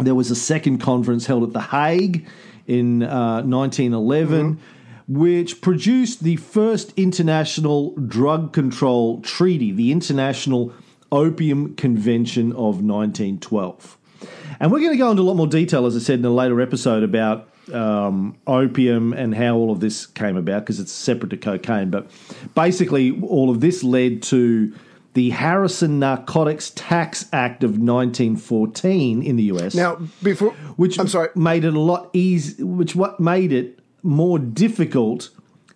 There was a second conference held at The Hague in uh, 1911, which produced the first international drug control treaty, the International Opium Convention of 1912. And we're going to go into a lot more detail, as I said in a later episode, about um, opium and how all of this came about because it's separate to cocaine. But basically, all of this led to the Harrison Narcotics Tax Act of 1914 in the US. Now, before which I'm sorry. made it a lot easy. Which what made it more difficult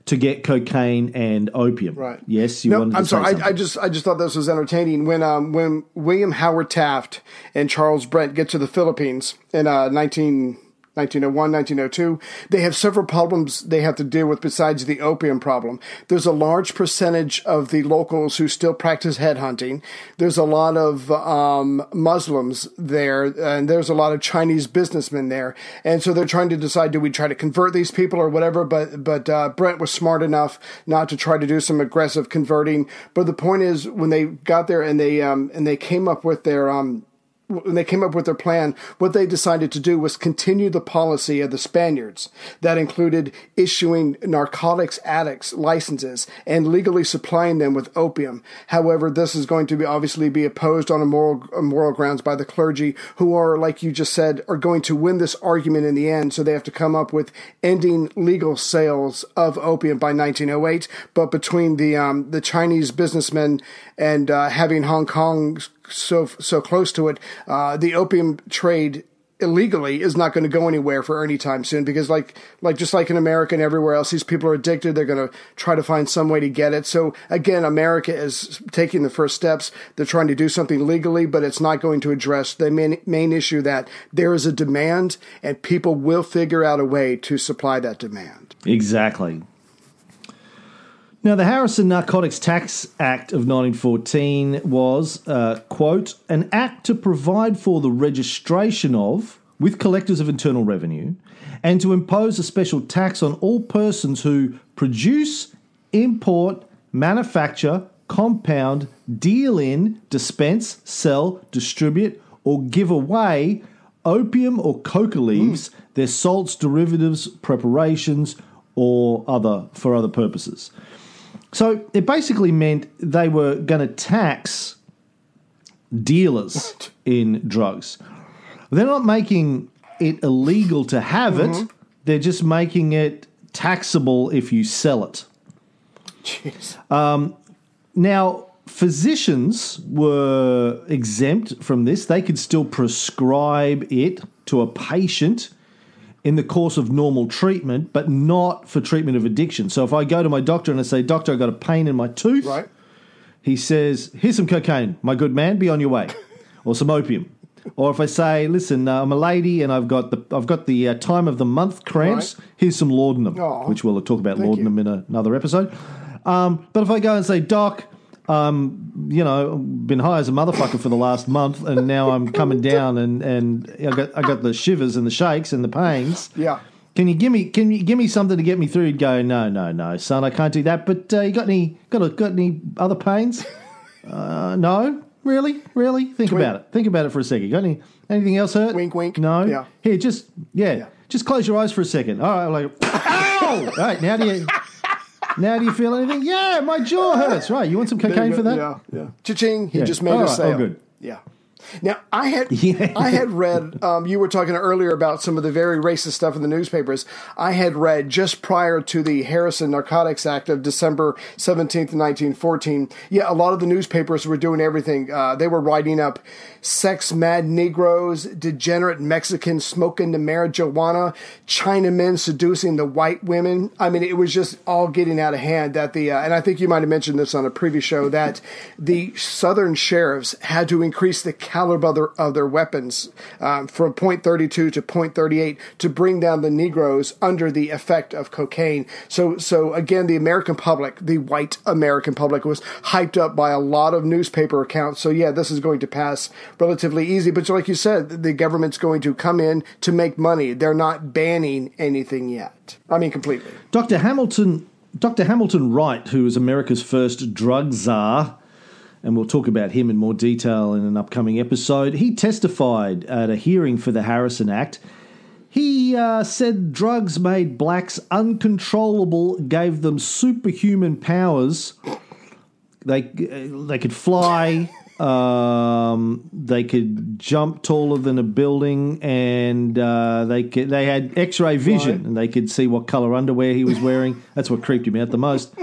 to get cocaine and opium. Right. Yes, you no, wanted to I'm sorry. I, I just I just thought this was entertaining when um when William Howard Taft and Charles Brent get to the Philippines in uh 19 1901, 1902, they have several problems they have to deal with besides the opium problem. There's a large percentage of the locals who still practice headhunting. There's a lot of um, Muslims there, and there's a lot of Chinese businessmen there. And so they're trying to decide do we try to convert these people or whatever. But, but uh, Brent was smart enough not to try to do some aggressive converting. But the point is, when they got there and they, um, and they came up with their, um, when they came up with their plan, what they decided to do was continue the policy of the Spaniards that included issuing narcotics addicts licenses and legally supplying them with opium. However, this is going to be obviously be opposed on a moral moral grounds by the clergy, who are, like you just said, are going to win this argument in the end. So they have to come up with ending legal sales of opium by 1908. But between the um, the Chinese businessmen and uh, having Hong Kong so so close to it, uh, the opium trade illegally is not going to go anywhere for any time soon because like like just like in America and everywhere else these people are addicted they're going to try to find some way to get it. So again America is taking the first steps. They're trying to do something legally but it's not going to address the main, main issue that there is a demand and people will figure out a way to supply that demand. Exactly. Now, the Harrison Narcotics Tax Act of 1914 was, uh, quote, an act to provide for the registration of, with collectors of internal revenue, and to impose a special tax on all persons who produce, import, manufacture, compound, deal in, dispense, sell, distribute, or give away opium or coca leaves, their salts, derivatives, preparations, or other for other purposes. So it basically meant they were going to tax dealers in drugs. They're not making it illegal to have it, they're just making it taxable if you sell it. Um, jeez Now, physicians were exempt from this. They could still prescribe it to a patient in the course of normal treatment, but not for treatment of addiction. So if I go to my doctor and I say, Doctor, I've got a pain in my tooth, right he says, Here's some cocaine, my good man, be on your way, or some opium. Or if I say, listen, uh, I'm a lady and I've got the I've got the uh, time of the month cramps. Right. Here's some laudanum, Aw. which we'll talk about Thank laudanum in a, another episode. Um, but if I go and say, Doc, um, you know, been high as a motherfucker for the last month, and now I'm coming down, and and I got I got the shivers and the shakes and the pains. yeah Can you give me can you give me something to get me through? He'd go, no, no, no, son, I can't do that. But uh, you got any got a, got any other pains? uh, no, really, really. Think about it. Think about it for a second. Got any anything else hurt? Wink, wink. No. Yeah. Here, just yeah, Yeah. just close your eyes for a second. All right, like ow. All right, now do you now do you feel anything? Yeah, my jaw hurts. Right, you want some cocaine for that? Yeah, yeah. Cha-ching! He Yeah. just made All a right, oh, sale. good. Yeah. Now I had Yeah. I had read um, you were talking earlier about some of the very racist stuff in the newspapers. I had read just prior to the Harrison Narcotics Act of December seventeenth, nineteen fourteen. Yeah, a lot of the newspapers were doing everything. Uh, they were writing up sex mad Negroes, degenerate Mexicans smoking the marijuana, Chinamen seducing the white women. I mean, it was just all getting out of hand. That the uh, and I think you might have mentioned this on a previous show that the Southern sheriffs had to increase the caliber of their, of their weapons um, from point 32 to point 38 to bring down the Negroes under the effect of cocaine. So, so again, the American public, the white American public, was hyped up by a lot of newspaper accounts. So, yeah, this is going to pass relatively easy. But like you said, the government's going to come in to make money. They're not banning anything yet. I mean, completely. Dr. Hamilton, Dr. Hamilton Wright, who was America's first drug czar, and we'll talk about him in more detail in an upcoming episode. He testified at a hearing for the Harrison Act. He uh, said drugs made blacks uncontrollable, gave them superhuman powers. They they could fly, um, they could jump taller than a building, and uh, they could, they had X-ray vision, and they could see what color underwear he was wearing. That's what creeped him out the most.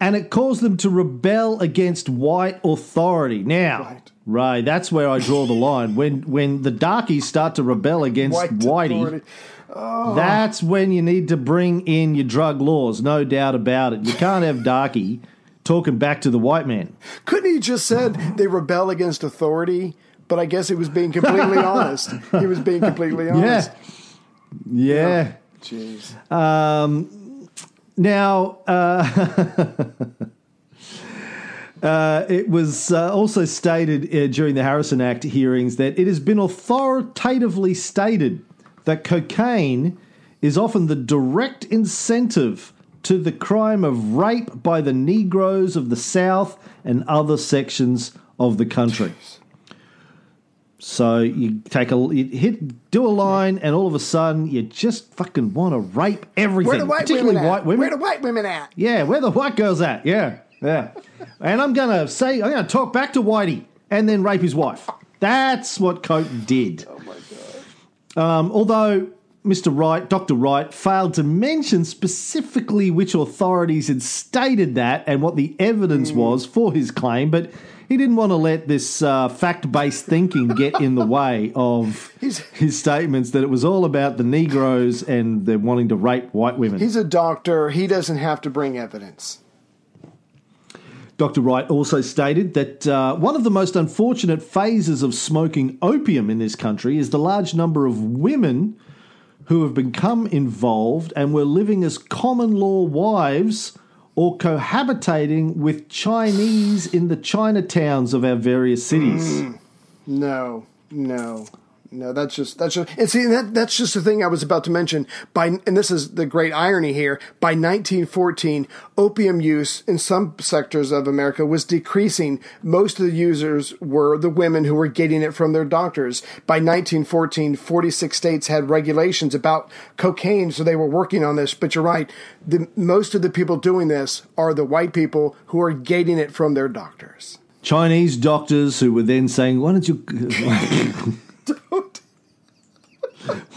And it caused them to rebel against white authority. Now, Right. Ray, that's where I draw the line. When when the darkies start to rebel against White Whitey, authority. Oh. that's when you need to bring in your drug laws, no doubt about it. You can't have Darky talking back to the white man. Couldn't he just said they rebel against authority? But I guess he was being completely honest. He was being completely honest. Yeah. Jeez. Um, Now, uh, uh, it was uh, also stated uh, during the Harrison Act hearings that it has been authoritatively stated that cocaine is often the direct incentive to the crime of rape by the Negroes of the South and other sections of the country. So you take a you hit do a line, and all of a sudden you just fucking want to rape everything, Where the white particularly women at? white women. Where the white women at? Yeah, where the white girls at? Yeah, yeah. and I'm gonna say I'm gonna talk back to Whitey and then rape his wife. That's what Coke did. Oh my god. Um, although Mr. Wright, Dr. Wright, failed to mention specifically which authorities had stated that and what the evidence was for his claim, but he didn't want to let this uh, fact-based thinking get in the way of He's- his statements that it was all about the Negroes and they're wanting to rape white women. He's a doctor. He doesn't have to bring evidence. Dr. Wright also stated that uh, one of the most unfortunate phases of smoking opium in this country is the large number of women who have become involved and were living as common law wives or cohabitating with Chinese in the Chinatowns of our various cities. Mm. No, no, no. That's just that's just and see that that's just the thing I was about to mention. By and this is the great irony here. By 1914, opium use in some sectors of America was decreasing. Most of the users were the women who were getting it from their doctors. By 1914, 46 states had regulations about cocaine, so they were working on this. But you're right. The most of the people doing this are the white people who are getting it from their doctors. Chinese doctors who were then saying, "Why don't you,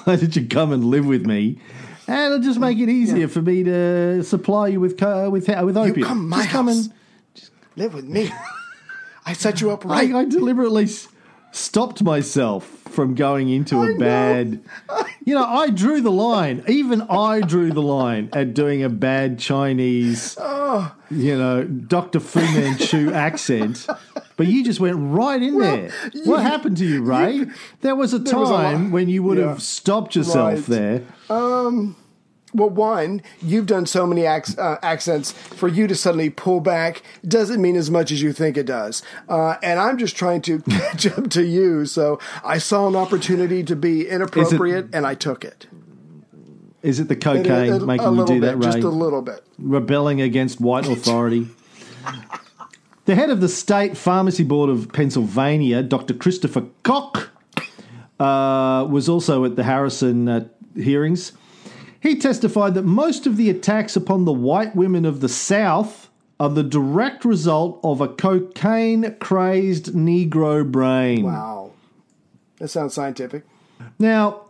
why did you come and live with me?" And it'll just make it easier for me to supply you with co- with with opium. You come my just come house. and Live with me. I set you up right. I deliberately s- stopped myself from going into a bad. You know, I drew the line. Even I drew the line at doing a bad Chinese, Oh. you know, Dr. Fu Manchu accent. But you just went right in there. What happened to you, Ray? there was a was a time when you would Yeah. have stopped yourself Right. there. Well, one, you've done so many ac- uh, accents. For you to suddenly pull back doesn't mean as much as you think it does. Uh, and I'm just trying to catch up to you. So I saw an opportunity to be inappropriate, and I took it. Is it the It- cocaine it- making you do bit, that, Ray? just a little bit. rebelling against white authority. the head of the state pharmacy board of Pennsylvania, Dr. Christopher Koch, uh, was also at the Harrison uh, hearings. He testified that most of the attacks upon the white women of the South are the direct result of a cocaine crazed Negro brain. Wow, that sounds scientific. Now,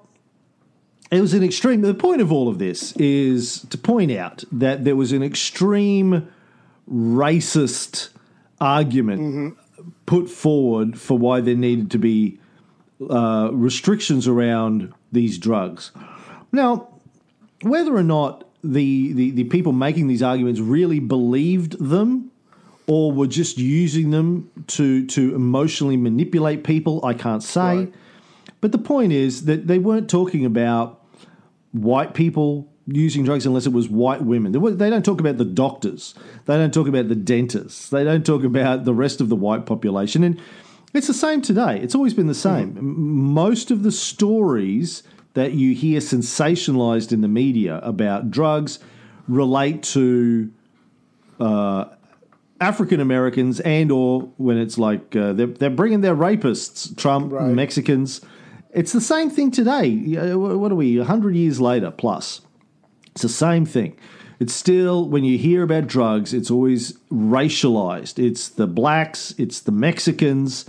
it was an extreme. The point of all of this is to point out that there was an extreme racist argument put forward for why there needed to be uh, restrictions around these drugs. Now, whether or not the, the, the people making these arguments really believed them or were just using them to to emotionally manipulate people. I can't say. Right. But the point is that they weren't talking about white people using drugs unless it was white women. They don't talk about the doctors. They don't talk about the dentists. They don't talk about the rest of the white population. And it's the same today. It's always been the same. Mm-hmm. M- Most of the stories that you hear sensationalized in the media about drugs relate to African Americans and or when it's like uh, they're, they're bringing their rapists, Trump, Right. Mexicans. It's the same thing today. Uh, What are we, 100 years later plus? It's the same thing. It's still, when you hear about drugs, it's always racialized. It's the blacks, it's the Mexicans.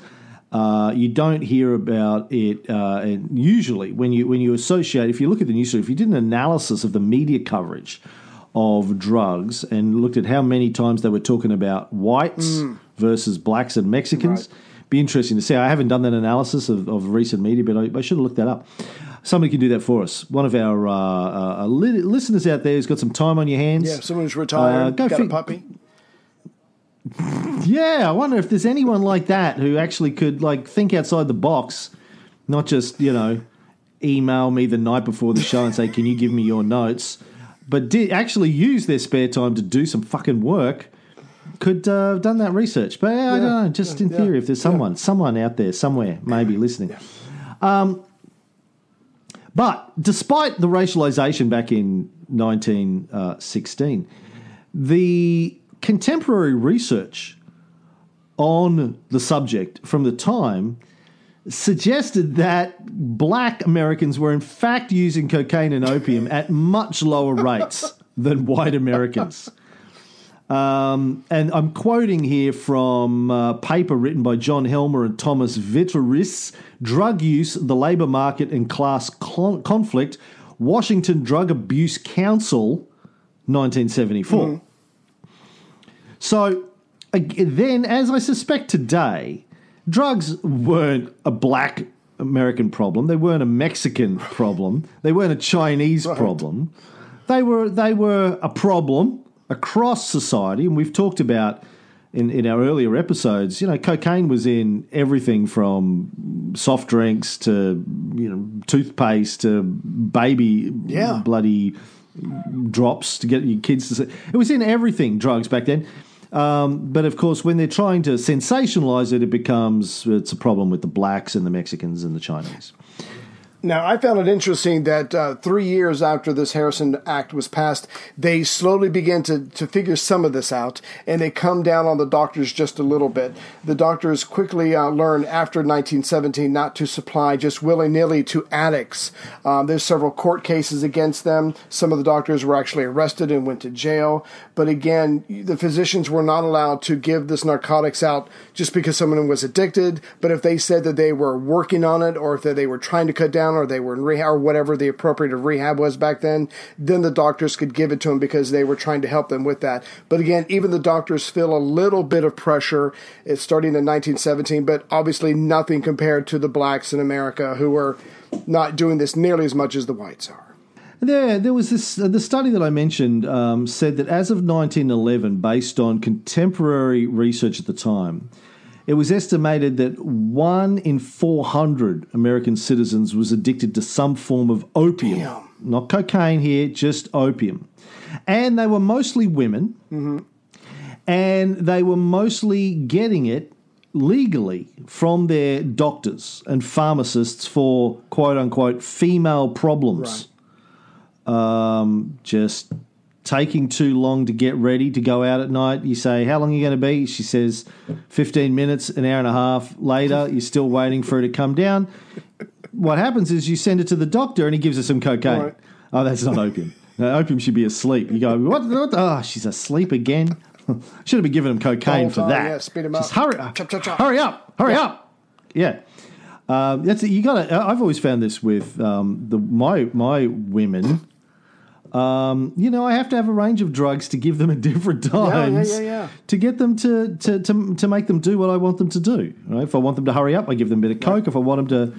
Uh, you don't hear about it, uh, and usually when you when you associate, if you look at the news, story, if you did an analysis of the media coverage of drugs and looked at how many times they were talking about whites versus blacks and Mexicans, be interesting to see. I haven't done that analysis of, of recent media, but I, I should have looked that up. Somebody can do that for us. One of our uh, uh, listeners out there who's got some time on your hands. Yeah, someone who's retired, Uh, go got fi- a puppy. Yeah, I wonder if there's anyone like that who actually could like think outside the box, not just you know email me the night before the show and say, "Can you give me your notes?" But did actually use their spare time to do some fucking work. Could uh, have done that research, but I don't know. Just in yeah, theory, if there's someone, someone out there somewhere, maybe listening. Um, but despite the racialization back in 1916, the contemporary research on the subject from the time suggested that black Americans were in fact using cocaine and opium at much lower rates than white Americans. Um, and I'm quoting here from a paper written by John Helmer and Thomas Vietorisz Drug Use, the Labor Market, and Class Con- Conflict, Washington Drug Abuse Council, 1974. So, then, as I suspect today, drugs weren't a black American problem. They weren't a Mexican problem. They weren't a Chinese problem. They were they were a problem across society, and we've talked about in, in our earlier episodes. You know, cocaine was in everything from soft drinks to you know toothpaste to baby Yeah. bloody drops to get your kids to. It was in everything drugs back then. Um, but of course, when they're trying to sensationalize it, it becomes it's a problem with the blacks and the Mexicans and the Chinese. Now, I found it interesting that uh, three years after this Harrison Act was passed, they slowly began to, to figure some of this out, and they come down on the doctors just a little bit. The doctors quickly uh, learned after 1917 not to supply just willy nilly to addicts. Um, there's several court cases against them. Some of the doctors were actually arrested and went to jail. But again, the physicians were not allowed to give this narcotics out just because someone was addicted. But if they said that they were working on it, or if they were trying to cut down, or they were in rehab, or whatever the appropriate of rehab was back then, then the doctors could give it to them because they were trying to help them with that. But again, even the doctors feel a little bit of pressure. It's starting in 1917, but obviously nothing compared to the blacks in America who are not doing this nearly as much as the whites are. There, there was this. The study that I mentioned um, said that as of 1911, based on contemporary research at the time, it was estimated that one in 400 American citizens was addicted to some form of opium, Damn. not cocaine here, just opium, and they were mostly women, and they were mostly getting it legally from their doctors and pharmacists for quote unquote female problems. Um, just taking too long to get ready to go out at night. You say, How long are you going to be? She says, 15 minutes, an hour and a half later, you're still waiting for her to come down. What happens is you send it to the doctor and he gives her some cocaine. Right. Oh, that's not opium. No, opium should be asleep. You go, What? what? Oh, she's asleep again. Should have been giving him cocaine for time, that. yeah, speed him Just up. hurry, Chop, chop, chop. hurry up, hurry up. Yeah. Um, that's you got. I've always found this with um, the my my women. Um, you know, I have to have a range of drugs to give them at different yeah, times yeah, yeah. to get them to, to, to, to make them do what I want them to do. Right? If I want them to hurry up, I give them a bit of coke. If I want them to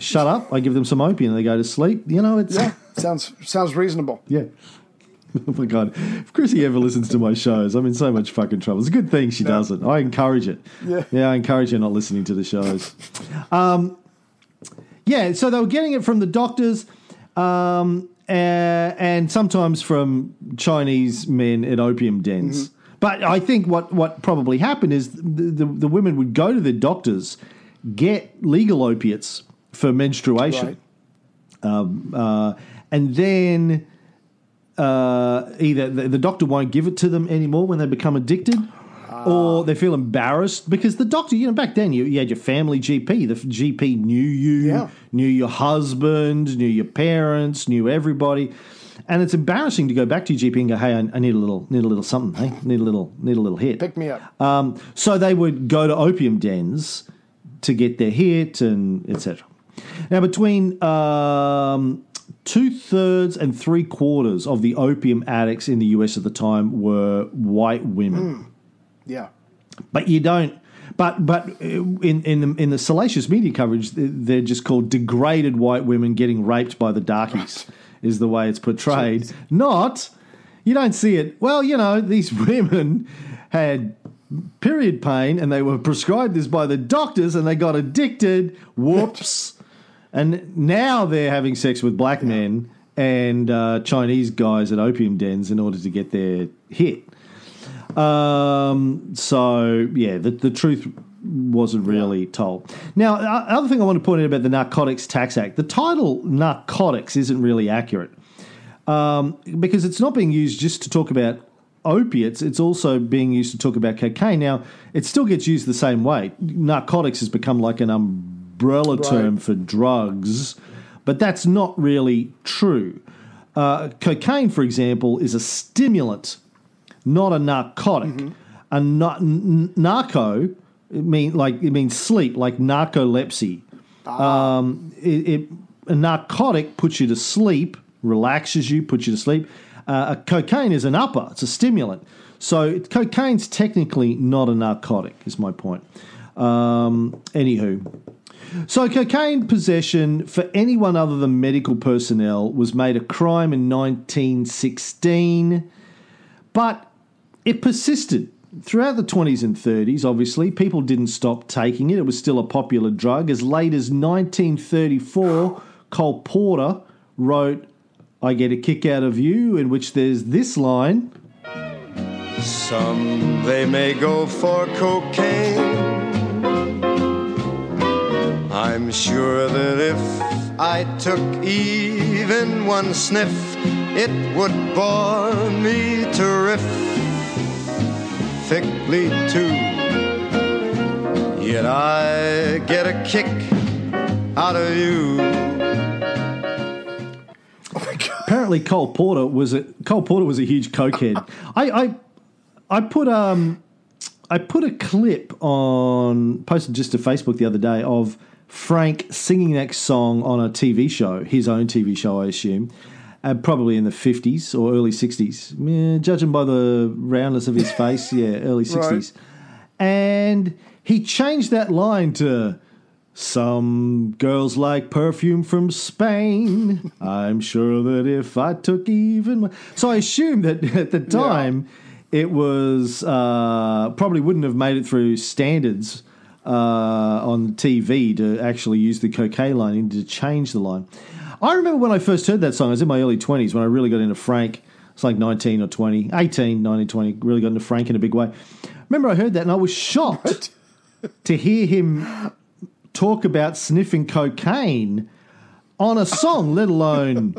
shut up, I give them some opium and they go to sleep. You know, it's Yeah, sounds sounds reasonable. yeah. Oh my god! If Chrissy ever listens to my shows, I'm in so much fucking trouble. It's a good thing she doesn't. I encourage it. Yeah. I encourage her not listening to the shows. Um, yeah, so they were getting it from the doctors, um, uh, and sometimes from Chinese men at opium dens. But I think what, what probably happened is the, the, the women would go to their doctors, get legal opiates for menstruation Right. uh, and then uh, either the, the doctor won't give it to them anymore when they become addicted. Or they feel embarrassed because the doctor, you know, back then you, you had your family GP. The GP knew you, Yeah. knew your husband, knew your parents, knew everybody, and it's embarrassing to go back to your GP and go, "Hey, I, I need a little, need a little something. Hey, need a little, need a little hit." Pick me up. Um, so they would go to opium dens to get their hit and etc. Now, between um, two thirds and three quarters of the opium addicts in the US at the time were white women. Yeah. But you don't. But but uh, in in the, in the salacious media coverage, they're just called degraded white women getting raped by the darkies. Is the way it's portrayed. Not you don't see it. Well, you know these women had period pain and they were prescribed this by the doctors and they got addicted. Whoops. and now they're having sex with black men and uh, Chinese guys at opium dens in order to get their hit. Um, so yeah, the, the truth wasn't really told. Now, other thing I want to point out about the Narcotics Tax Act, the title narcotics isn't really accurate um, because it's not being used just to talk about opiates. It's also being used to talk about cocaine. Now, it still gets used the same way. Narcotics has become like an umbrella term for drugs, but that's not really true. Uh, cocaine, for example, is a stimulant, not a narcotic. A na- n- narco, it mean like it means sleep, like narcolepsy. Um, it, it a narcotic puts you to sleep, relaxes you, puts you to sleep. Uh, a cocaine is an upper; it's a stimulant. So cocaine's technically not a narcotic. Is my point. Um, anywho, so, cocaine possession for anyone other than medical personnel was made a crime in 1916, but it persisted throughout the 20s and 30s. Obviously, people didn't stop taking it, it was still a popular drug. As late as 1934, Cole Porter wrote, I Get a Kick Out of You, in which there's this line. Some they may go for cocaine. I'm sure that if I took even one sniff, it would bore me terrifically too. Yet I get a kick out of you. apparently Cole Porter was a Cole Porter was a huge cokehead. I, I I put um I put a clip on posted just to Facebook the other day of Frank singing that song on a TV show, his own TV show, I assume. Uh, probably in the 50s or early 60s. Yeah, judging by the roundness of his face, yeah, early 60s. And he changed that line to some girls like perfume from Spain. I'm sure that if I took even. one-" So I assume that at the time it was uh, probably wouldn't have made it through standards uh, on TV to actually use the cocaine line and to change the line. I remember when I first heard that song, I was in my early 20s when I really got into Frank. It's like 19 or 20, 18, 19, 20, really got into Frank in a big way. Remember, I heard that and I was shocked to hear him talk about sniffing cocaine on a song, let alone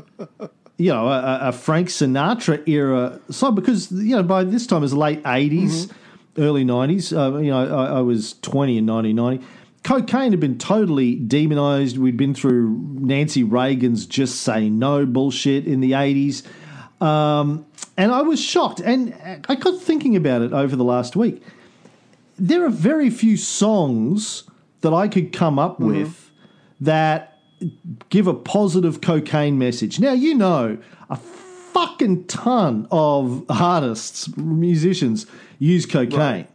you know a, a Frank Sinatra era song. Because you know by this time it was late 80s early nineties. Uh, you know I, I was twenty in nineteen ninety. Cocaine had been totally demonized. We'd been through Nancy Reagan's "Just Say No" bullshit in the eighties. Um, and I was shocked, and I got thinking about it over the last week there are very few songs that I could come up with that give a positive cocaine message. Now, you know, a fucking ton of artists, musicians use cocaine.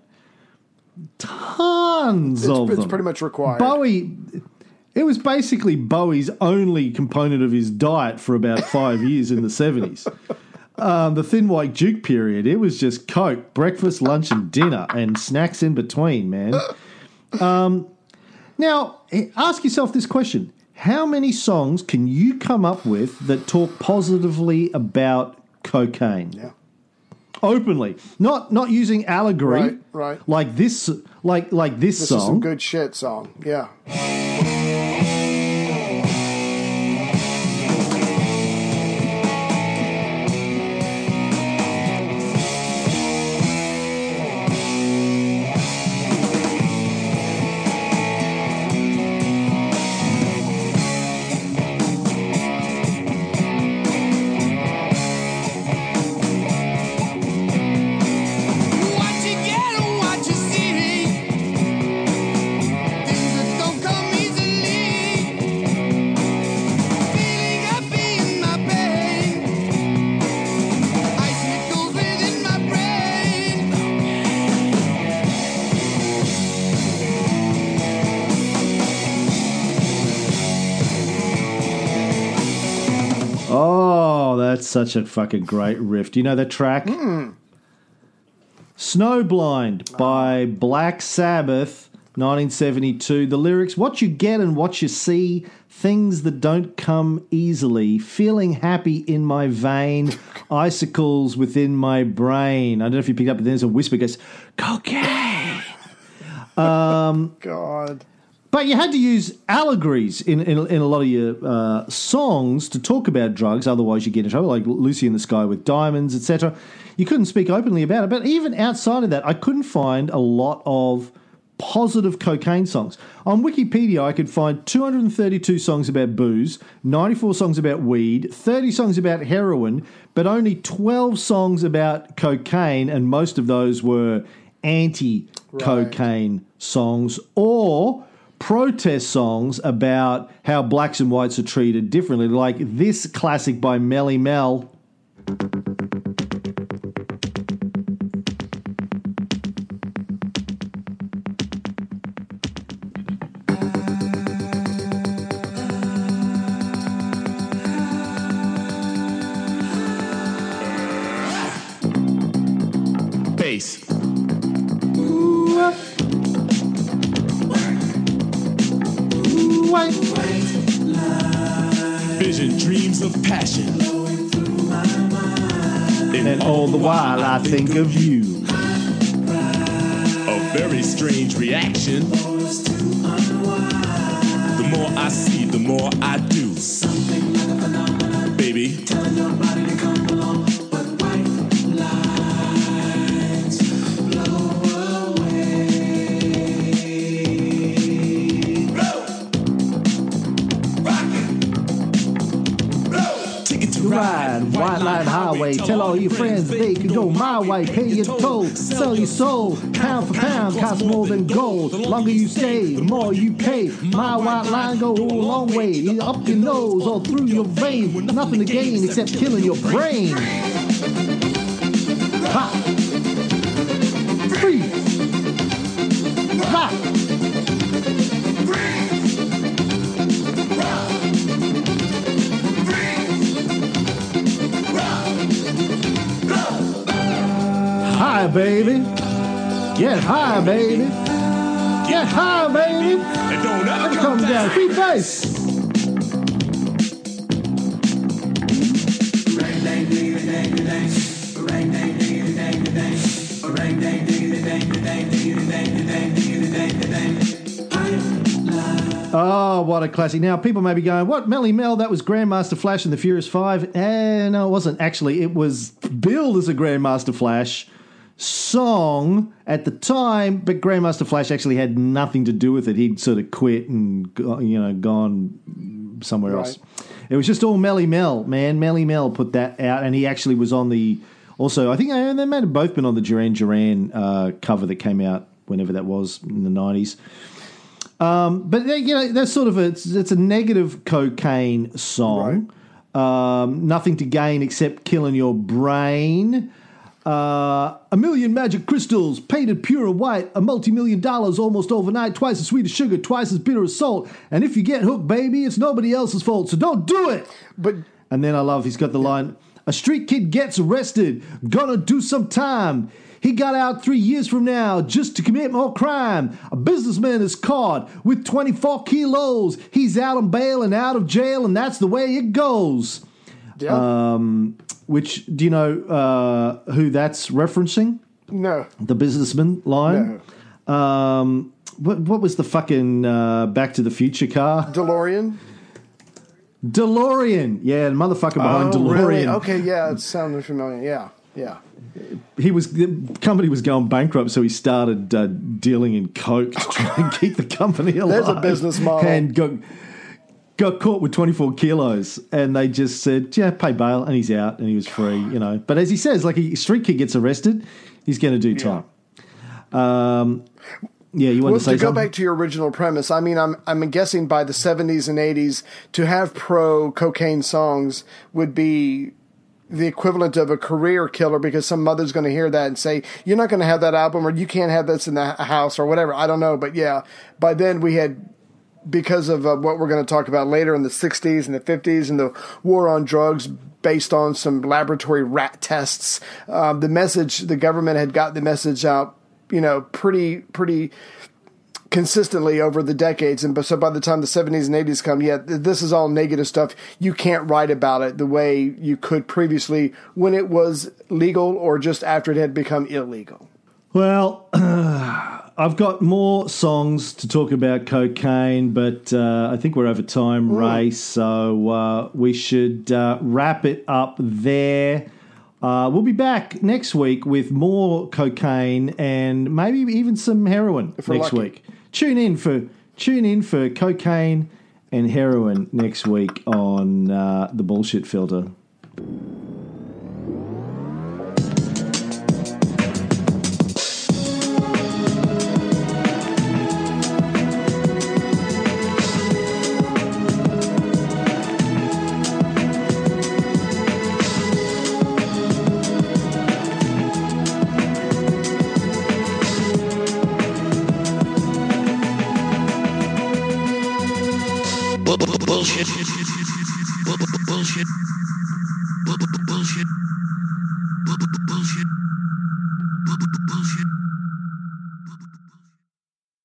Tons It's, of it's them. pretty much required. Bowie, it was basically Bowie's only component of his diet for about five years in the 70s. um, the Thin White Duke period, it was just Coke, breakfast, lunch, and dinner, and snacks in between, man. Um, now, eh, ask yourself this question How many songs can you come up with that talk positively about cocaine? Yeah. Openly, not not using allegory, Right, right. Like this, like like this, This song. is some good shit song. Yeah. Such a fucking great riff. Do you know the track? Hmm. Snowblind by Black Sabbath, 1972. The lyrics What you get and what you see, things that don't come easily, feeling happy in my vein, icicles within my brain. I don't know if you picked up, but there's a whisper that goes, Cocaine. God. But you had to use allegories in, in, in a lot of your uh, songs to talk about drugs, otherwise you get in trouble, like Lucy in the Sky with Diamonds, etc. You couldn't speak openly about it. But even outside of that, I couldn't find a lot of positive cocaine songs. On Wikipedia, I could find 232 songs about booze, 94 songs about weed, 30 songs about heroin, but only 12 songs about cocaine, and most of those were anti cocaine songs or protest songs about how blacks and whites are treated differently, like this classic by Melle Mel. Soul. Pound for pound, costs more than gold. The Longer you stay, the more you pay. My white line go a long way. Up your nose, all through your vein. Nothing to gain except killing your brain. Ha! Freeze! Ha! Baby. Get high, baby. Get high, baby. And don't ever Come down, feet face. Oh, what a classic. Now, people may be going, what, Melle Mel? That was Grandmaster Flash and the Furious Five. Eh, no, it wasn't. Actually, it was billed as a Grandmaster Flash song at the time, but Grandmaster Flash actually had nothing to do with it. He'd sort of quit and, you know, gone somewhere Right. else. It was just all Melle Mel, man. Melle Mel put that out, and he actually was on the. Also, I think uh, they might have both been on the Duran Duran uh, cover that came out whenever that was in the 90s. Um, but uh, you know, that's sort of a it's, it's a negative cocaine song. Um, nothing to gain except killing your brain. Uh, a million magic crystals, painted pure and white, a multi-million dollars almost overnight, twice as sweet as sugar, twice as bitter as salt. And if you get hooked, baby, it's nobody else's fault, so don't do it. But And then I love he's got the line, A street kid gets arrested, gonna do some time. He got out three years from now just to commit more crime. A businessman is caught with 24 kilos. He's out on bail and out of jail, and that's the way it goes. Yeah. Um, which, do you know uh, who that's referencing? no. The businessman line? Um, what, what was the fucking uh, Back to the Future car? DeLorean. DeLorean. Yeah, the motherfucker behind Oh, DeLorean. really? Okay, yeah, it sounded familiar. Yeah, yeah. He was the company was going bankrupt, so he started uh, dealing in coke to try and keep the company alive. There's a business model. And got got caught with 24 kilos, and they just said, "Yeah, pay bail," and he's out, and he was free. You know, but as he says, like a street kid gets arrested, he's going to do time. Um, yeah, you want Well, to say to go something? back to your original premise, I mean, I'm I'm guessing by the 70s and 80s to have pro cocaine songs would be the equivalent of a career killer because some mother's going to hear that and say you're not going to have that album or you can't have this in the house or whatever. I don't know, but yeah, by then we had because of uh, what we're going to talk about later in the 60s and the 50s and the war on drugs based on some laboratory rat tests. Um, the message the government had got the message out you know pretty pretty consistently over the decades. And so by the time the 70s and 80s come yeah this is all negative stuff. You can't write about it the way you could previously when it was legal or just after it had become illegal. Well, I've got more songs to talk about cocaine, but uh, I think we're over time, Ray. So uh, we should uh, wrap it up there. Uh, we'll be back next week with more cocaine and maybe even some heroin we're next week. Tune in for tune in for cocaine and heroin next week on uh, the bullshit filter.